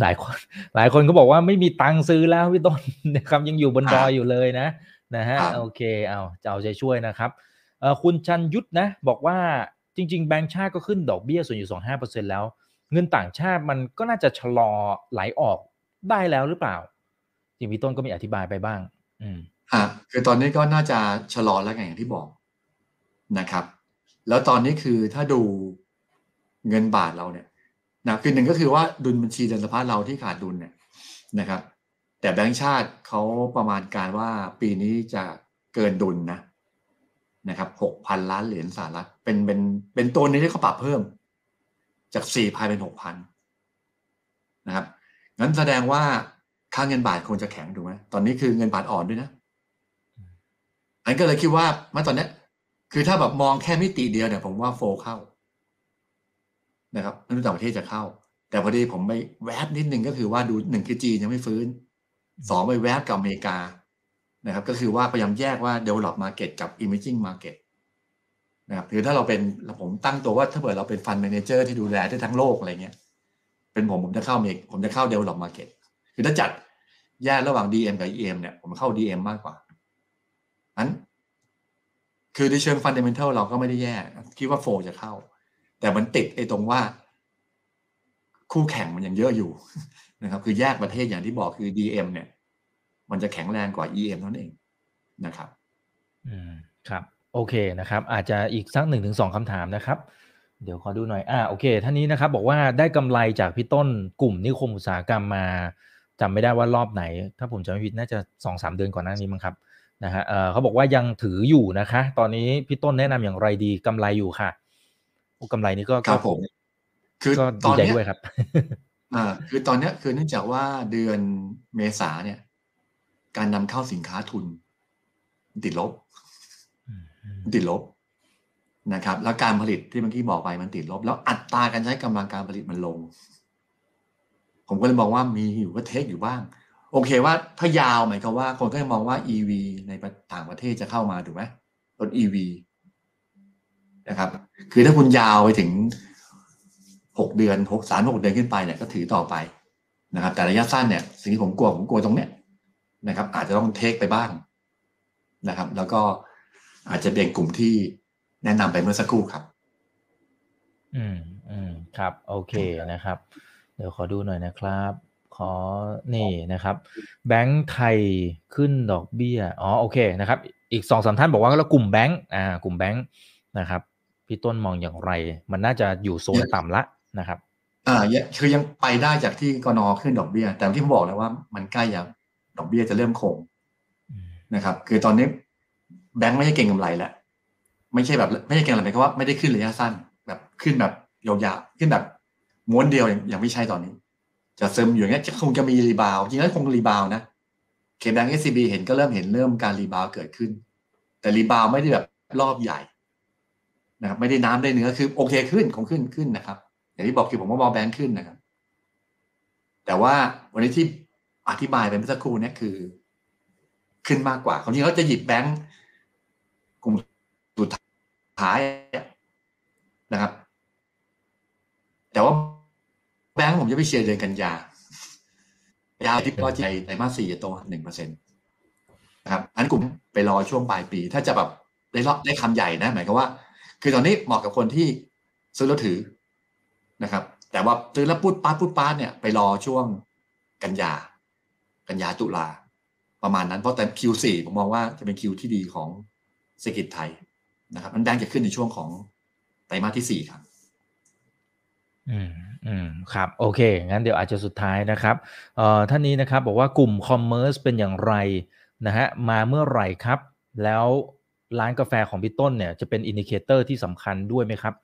หลายคน หลายคนก็บอกว่าไม่มีตังค์ซื้อแล้วพี่ต้นนะครับยังอยู่บนดอยอยู่เลยนะนะฮะครับโอเคเอาจะเอาใจช่วยนะครับเอ่อ คุณชันยุทธนะบอกว่าจริง ๆ แบงก์ชาติก็ขึ้นดอกเบี้ยส่วนอยู่สองห้าเปอร์เซ็นแล้ว เงินต่างชาติมันก็น่าจะชะลอไหลออกได้แล้วหรือเปล่าจริงพี่ต้นก็มีอธิบายไปบ้าง อืมอะคือตอนนี้ก็น่าจะชะลอแล้วไงอย่างที่บอกนะครับ แล้วตอนนี้คือถ้าดูเงินบาทเราเนี่ยนะคือหนึ่งก็คือว่าดุลบัญชีเดินสะพัดเราที่ขาดดุลเนี่ยนะครับ แต่แบงก์ชาติเขาประมาณการว่าปีนี้จะเกินดุลนะ นะครับหกพันล้านเหรียญสหรัฐเป็นเป็นเป็นตัวนี้ที่เขาปรับเพิ่ม จากสี่พันเป็นหกพันนะครับงั้นแสดงว่าค่าเงินบาทคงจะแข็งถูกไหมตอนนี้คือเงินบาทอ่อนด้วยนะ อันก็เลยคิดว่ามื่อตอนนี้คือถ้าแบบมองแค่มิติเดียวเนี่ยผมว่าโฟเข้า นะครับนักลงทุนต่างประเทศจะเข้า แต่พอดีผมไปแวบนิดนึงก็คือว่าดูหนึ่งคือจีนยังไม่ฟื้นสองไปแวบกับอเมริกา นะครับก็คือว่าพยายามแยกว่า develop market กับ emerging market นะครับคือถ้าเราเป็นผมตั้งตัวว่าถ้าเกิดเราเป็นฟัน d m ม n a เจอร์ที่ดูแลได้ทั้งโลกอะไรเงี้ยเป็นผมผมจะเข้าเมกผมจะเข้า develop market คือถ้าจัดแยกระหว่าง DM กับ EM เนี่ยผมเข้า DM มากกว่านั้นคือในเชิงฟันเดเมนทัลเราก็ไม่ได้แย่คิดว่าโฟจะเข้า แต่มันติดไอ้ตรงว่า คู่แข่งมันยังเยอะอยู่นะครับ คือแยกประเทศอย่างที่บอกคือ DM เนี่ย มันจะแข็งแรงกว่า EM นั่นเองนะครับอืมครับ โอเคนะครับ อาจจะอีกสักหนึ่งถึงสองคำถามนะครับ เดี๋ยวขอดูหน่อยอ่าโอเคท่านนี้นะครับ บอกว่าได้กำไรจากพี่ต้นกลุ่มนิคมอุตสาหกรรมมาจำไม่ได้ว่ารอบไหน ถ้าผมจำไม่ผิดน่าจะสองสามเดือนก่อนหน้านี้มั้งครับนะฮะเออเขาบอกว่ายังถืออยู่นะคะ ตอนนี้พี่ต้นแนะนำอย่างไรดีกำไรอยู่ค่ะโอ้กำไรนี้ก็ครับผม คือก็ตดีอนใจเนี้ยด้วยครับอ่าคือตอนเนี้ยคือเนื่องจากว่าเดือนเมษาเนี่ย การนำเข้าสินค้าทุน ติดลบ ติดลบนะครับ แล้วการผลิตที่เมื่อกี้บอกไปมันติดลบ แล้วอัตราการใช้กำลังการผลิตมันลง ผมก็เลยมองว่ามีอยู่ก็เทคอยู่บ้าง โอเคว่าถ้ายาวหมายความว่า คนก็จะมองว่า EV ในต่างประเทศจะเข้ามาถูกไหมรถ EV นะครับ คือถ้าคุณยาวไปถึงหกเดือนหกสามหกเดือนขึ้นไปเนี่ยก็ถือต่อไปนะครับ แต่ระยะสั้นเนี่ยสิ่งที่ผมกลัวผมกลัวตรงเนี้ย นะครับ อาจจะต้องเทคไปบ้างนะครับ แล้วก็อาจจะเบี่ยงกลุ่มที่แนะนำไปเมื่อสักครู่ครับ อืมอืมครับ โอเคนะครับ เดี๋ยวขอดูหน่อยนะครับ ขอนี่นะครับ แบงก์ไทยขึ้นดอกเบี้ยอ๋อโอเคนะครับ อีกสองสามท่านบอกว่าแล้วกลุ่มแบงก์อ่ากลุ่มแบงก์นะครับ พี่ต้นมองอย่างไร มันน่าจะอยู่โซนต่ำละนะครับ อ่ายังคือยังไปได้จากที่กนง.ขึ้นดอกเบี้ย แต่ที่ผมบอกแล้วว่ามันใกล้ยัง ดอกเบี้ยจะเริ่มคงอืมนะครับ คือตอนนี้แบงค์ไม่ใช่เก็งกำไรแล้วไม่ใช่แบบไม่ใช่เก็งกำไรเพราะว่าไม่ได้ขึ้นระยะสั้น แบบขึ้นแบบยาวๆขึ้นแบบม้วนเดียวอย่างยังไม่ใช่ตอนนี้ จะซึมอยู่อย่างเงี้ยจะคงจะมี rebound จริงๆแล้วคง rebound นะ KBank SCB เห็นก็เริ่มเห็นเริ่มการ rebound เกิดขึ้น แต่ rebound ไม่ได้แบบรอบใหญ่นะครับไม่ได้น้ำได้เนื้อคือโอเคขึ้นคงขึ้นขึ้นนะครับ อย่างที่บอกคือผมว่ามองแบงค์ขึ้นนะครับ แต่ว่าวันนี้ที่ อธิบายไปเมื่อสักครู่เนี่ยคือ ขึ้นมากกว่าคนนี้เขาจะหยิบแบงค์กลุ่มสุดท้ายนะครับ แต่ว่าแบงค์ผมจะไปเชียร์เดือนกันยายาที่ก็ใจไตรมาสสี่จะโตหนึ่งเปอร์เซ็นต์นะครับ อันกลุ่มไปรอช่วงปลายปี ถ้าจะแบบได้รอบได้คำใหญ่นะ หมายความว่า คือตอนนี้เหมาะกับคนที่ซื้อแล้วถือนะครับ แต่ว่าซื้อแล้วพูดป้าพูดป้าเนี่ยไปรอช่วงกันยา กันยาตุลาประมาณนั้นเพราะแต่ Q4 ผมมองว่าจะเป็นคิวที่ดีของเศรษฐกิจไทยนะครับมันแบงค์จะขึ้นในช่วงของไตรมาสที่สี่ครับ อืมอืมครับ โอเค งั้นเดี๋ยวอาจจะสุดท้ายนะครับเอ่อท่านนี้นะครับ บอกว่ากลุ่ม commerce เป็นอย่างไรนะฮะมาเมื่อไหร่ครับ แล้วร้านกาแฟของพี่ต้นเนี่ยจะเป็น indicator ที่สำคัญด้วยไหมครับ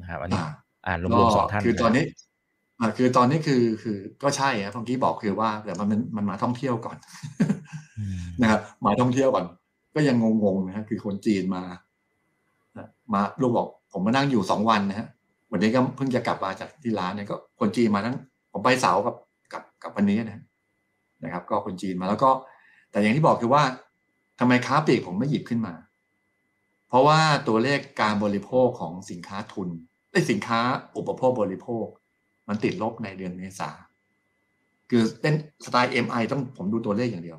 นะครับ อันนี้อ่าอ่านรวมๆสองท่านคือตอนนี้ อ่าคือตอนนี้คือคือก็ใช่ครับเมื่อกี้บอกคือว่าแต่มันมันมันมาท่องเที่ยวก่อนอืมนะครับมาท่องเที่ยวก่อน ก็ยังงงๆนะฮะคือคนจีนมามาลูกบอกผมมานั่งอยู่สองวันนะฮะวันนี้ก็เพิ่งจะกลับมาจากที่ร้านเนี่ยก็คนจีนมาทั้งผมไปเสาร์กับกับกับวันนี้นะฮะนะครับ ก็คนจีนมาแล้วก็ แต่อย่างที่บอกคือว่าทำไมค้าปลีกผมไม่หยิบขึ้นมา เพราะว่าตัวเลขการบริโภคของสินค้าทุนไอ้สินค้าอุปโภคบริโภค มันติดลบในเดือนเมษาคือเป็นสไตล์ MI ต้องผมดูตัวเลขอย่างเดียว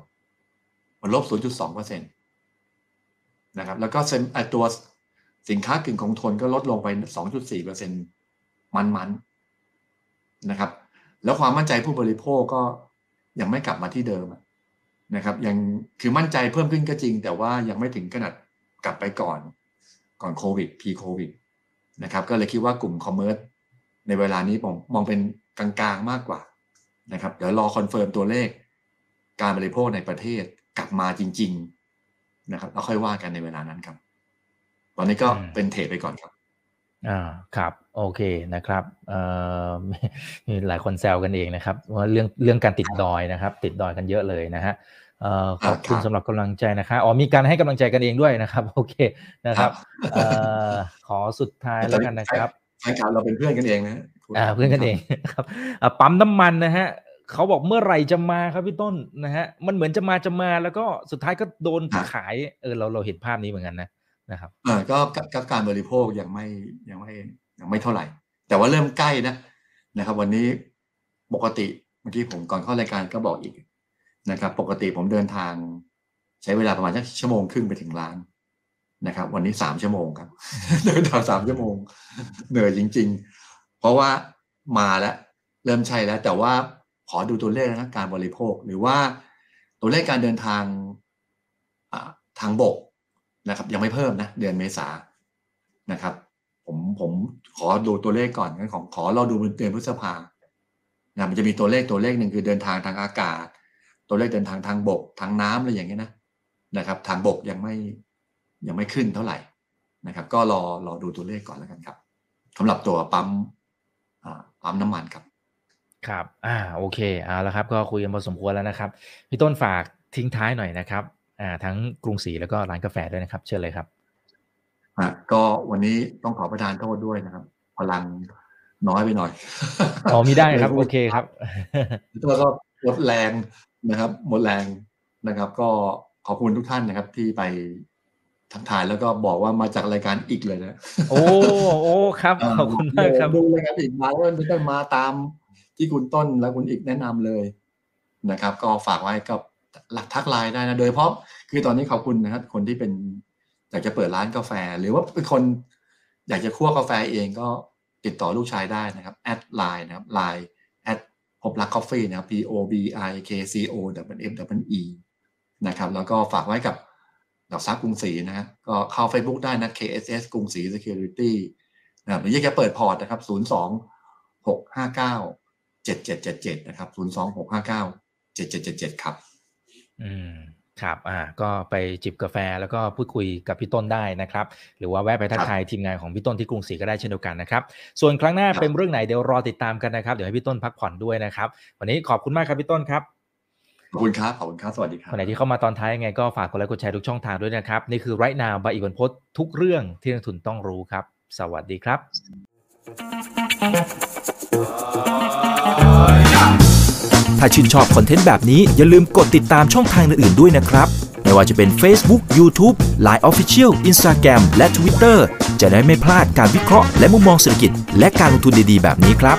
มันลบ 0.2เปอร์เซ็นตนะครับ แล้วก็ตัวสินค้ากึ่งคงทนก็ลดลงไป 2.4เปอร์เซ็นต์มันมันนะครับ แล้วความมั่นใจผู้บริโภคก็ยังไม่กลับมาที่เดิมนะครับ ยังคือมั่นใจเพิ่มขึ้นก็จริง แต่ว่ายังไม่ถึงขนาดกลับไปก่อน ก่อนโควิด pre โควิดนะครับ ก็เลยคิดว่ากลุ่ม commerce ในเวลานี้ผมมองเป็นกลางๆมากกว่านะครับเดี๋ยวรอ confirm ตัวเลข การบริโภคในประเทศกลับมาจริง ๆนะครับแล้วค่อยว่ากันในเวลานั้นครับ ตอนนี้ก็เป็นเทรดไปก่อนครับอ่าครับโอเคนะครับเอ่อมีมีหลายคนแซวกันเองนะครับว่าเรื่องเรื่องการติดดอยนะครับ ติดดอยกันเยอะเลยนะฮะเอ่อขอบคุณครับสำหรับกำลังใจนะคะอ๋อมีการให้กำลังใจกันเองด้วยนะครับ โอเคนะครับเอ่อขอสุดท้ายแล้วกันนะครับ ใช่ครับเราเป็นเพื่อนกันเองนะอ่าเพื่อนกันเองครับอ่าปั๊มน้ำมันนะฮะเขาบอกเมื่อไหร่จะมาครับพี่ต้นนะฮะมันเหมือนจะมาจะมาแล้วก็สุดท้ายก็โดนขายเออเราเราเห็นภาพนี้เหมือนกันนะนะครับเออก็ก็ก็การบริโภคยังไม่ยังไม่ยังไม่เท่าไหร่ แต่ว่าเริ่มใกล้นะนะครับ วันนี้ปกติเมื่อกี้ผมก่อนเข้ารายการก็บอกอีกนะครับ ปกติผมเดินทาง ใช้เวลาประมาณสักชั่วโมงครึ่งไปถึงร้าน นะครับ วันนี้สามชั่วโมงครับเดินทางสามชั่วโมง เหนื่อยจริง ๆ เพราะว่ามาแล้ว เริ่มใช่แล้ว แต่ว่าขอดูตัวเลขนะการบริโภค หรือว่าตัวเลขการเดินทางทางบกนะครับ ยังไม่เพิ่มนะ เดือนเมษานะครับผผมผมขอดูตัวเลขก่อนงั้นของขอเราดูเดือนพฤษภานะมันจะมีตัวเลขตัวเลขหนึ่งคือเดินทางทางอากาศ ตัวเลขเดินทางทางบก ทางน้ำอะไรอย่างเงี้ยนะนะครับ ทางบกยังไม่ ยังไม่ขึ้นเท่าไหร่นะครับ ก็รอรอดูตัวเลขก่อนแล้วกันครับสำหรับตัวปั๊มปั๊มน้ำมันครับ ครับ อ่าโอเคเอาละครับ ก็คุยกันพอสมควรแล้วนะครับพี่ต้นฝากทิ้งท้ายหน่อยนะครับอ่าทั้งกรุงศรีแล้วก็ร้านกาแฟด้วยนะครับ เชิญเลยครับอะก็วันนี้ต้องขอประทานโทษด้วยนะครับ พลังน้อยไปหน่อยอ๋อมีได้ครับ โอเคครับตัวก็หมดแรงนะครับ หมดแรงนะครับ ก็ขอบคุณทุกท่านนะครับ ที่ไป ทักทายแล้วก็บอกว่ามาจากรายการอีกเลยนะ โอ้โอ้ครับขอบคุณมากครับดูรายการอีกมาแล้วมันก็มาตามที่คุณต้นและคุณอีกแนะนำเลยนะครับ ก็ฝากไว้กับหลักทักไลน์ได้นะโดยเพราะคือตอนนี้ขอบคุณนะครับ คนที่เป็นอยากจะเปิดร้านกาแฟ หรือว่าเป็นคน อยากจะคั่วกาแฟเองก็ติดต่อลูกชายได้นะครับ add LINE นะครับ LINE add พบรักกาแฟนะครับ P O B I K C O W F W E นะครับแล้วก็ฝากไว้กับ หลักทรัพย์กรุงศรีนะฮะก็เข้า Facebook ได้นะ KSS กรุงศรี Security นะครับหรืออยากจะเปิดพอร์ตนะครับ 02 659 7777 นะครับ 02 659 7777 ครับ อืมครับ อ่า ก็ไปจิบกาแฟแล้วก็พูดคุยกับพี่ต้นได้นะครับ หรือว่าแวะไปทักทายทีมงานของพี่ต้นที่กรุงศรีก็ได้เช่นเดียวกันนะครับ ส่วนครั้งหน้าเป็นเรื่องไหนเดี๋ยวรอติดตามกันนะครับ เดี๋ยวให้พี่ต้นพักผ่อนด้วยนะครับ วันนี้ขอบคุณมากครับพี่ต้นครับ ขอบคุณครับ ขอบคุณครับ สวัสดีครับคนไหนที่เข้ามาตอนท้ายยังไงก็ฝากกดไลค์กดแชร์ทุกช่องทางด้วยนะครับ นี่คือไรนาบายอีวันพศทุกเรื่องที่นักทุนต้องรู้ครับ สวัสดีครับ ถ้าชื่นชอบคอนเทนต์แบบนี้อย่าลืมกดติดตามช่องทางอื่นๆด้วยนะครับ ไม่ว่าจะเป็น Facebook, YouTube, Line Official, Instagram และ Twitter จะได้ไม่พลาดการวิเคราะห์และมุมมองเศรษฐกิจ และการลงทุนดีๆ แบบนี้ครับ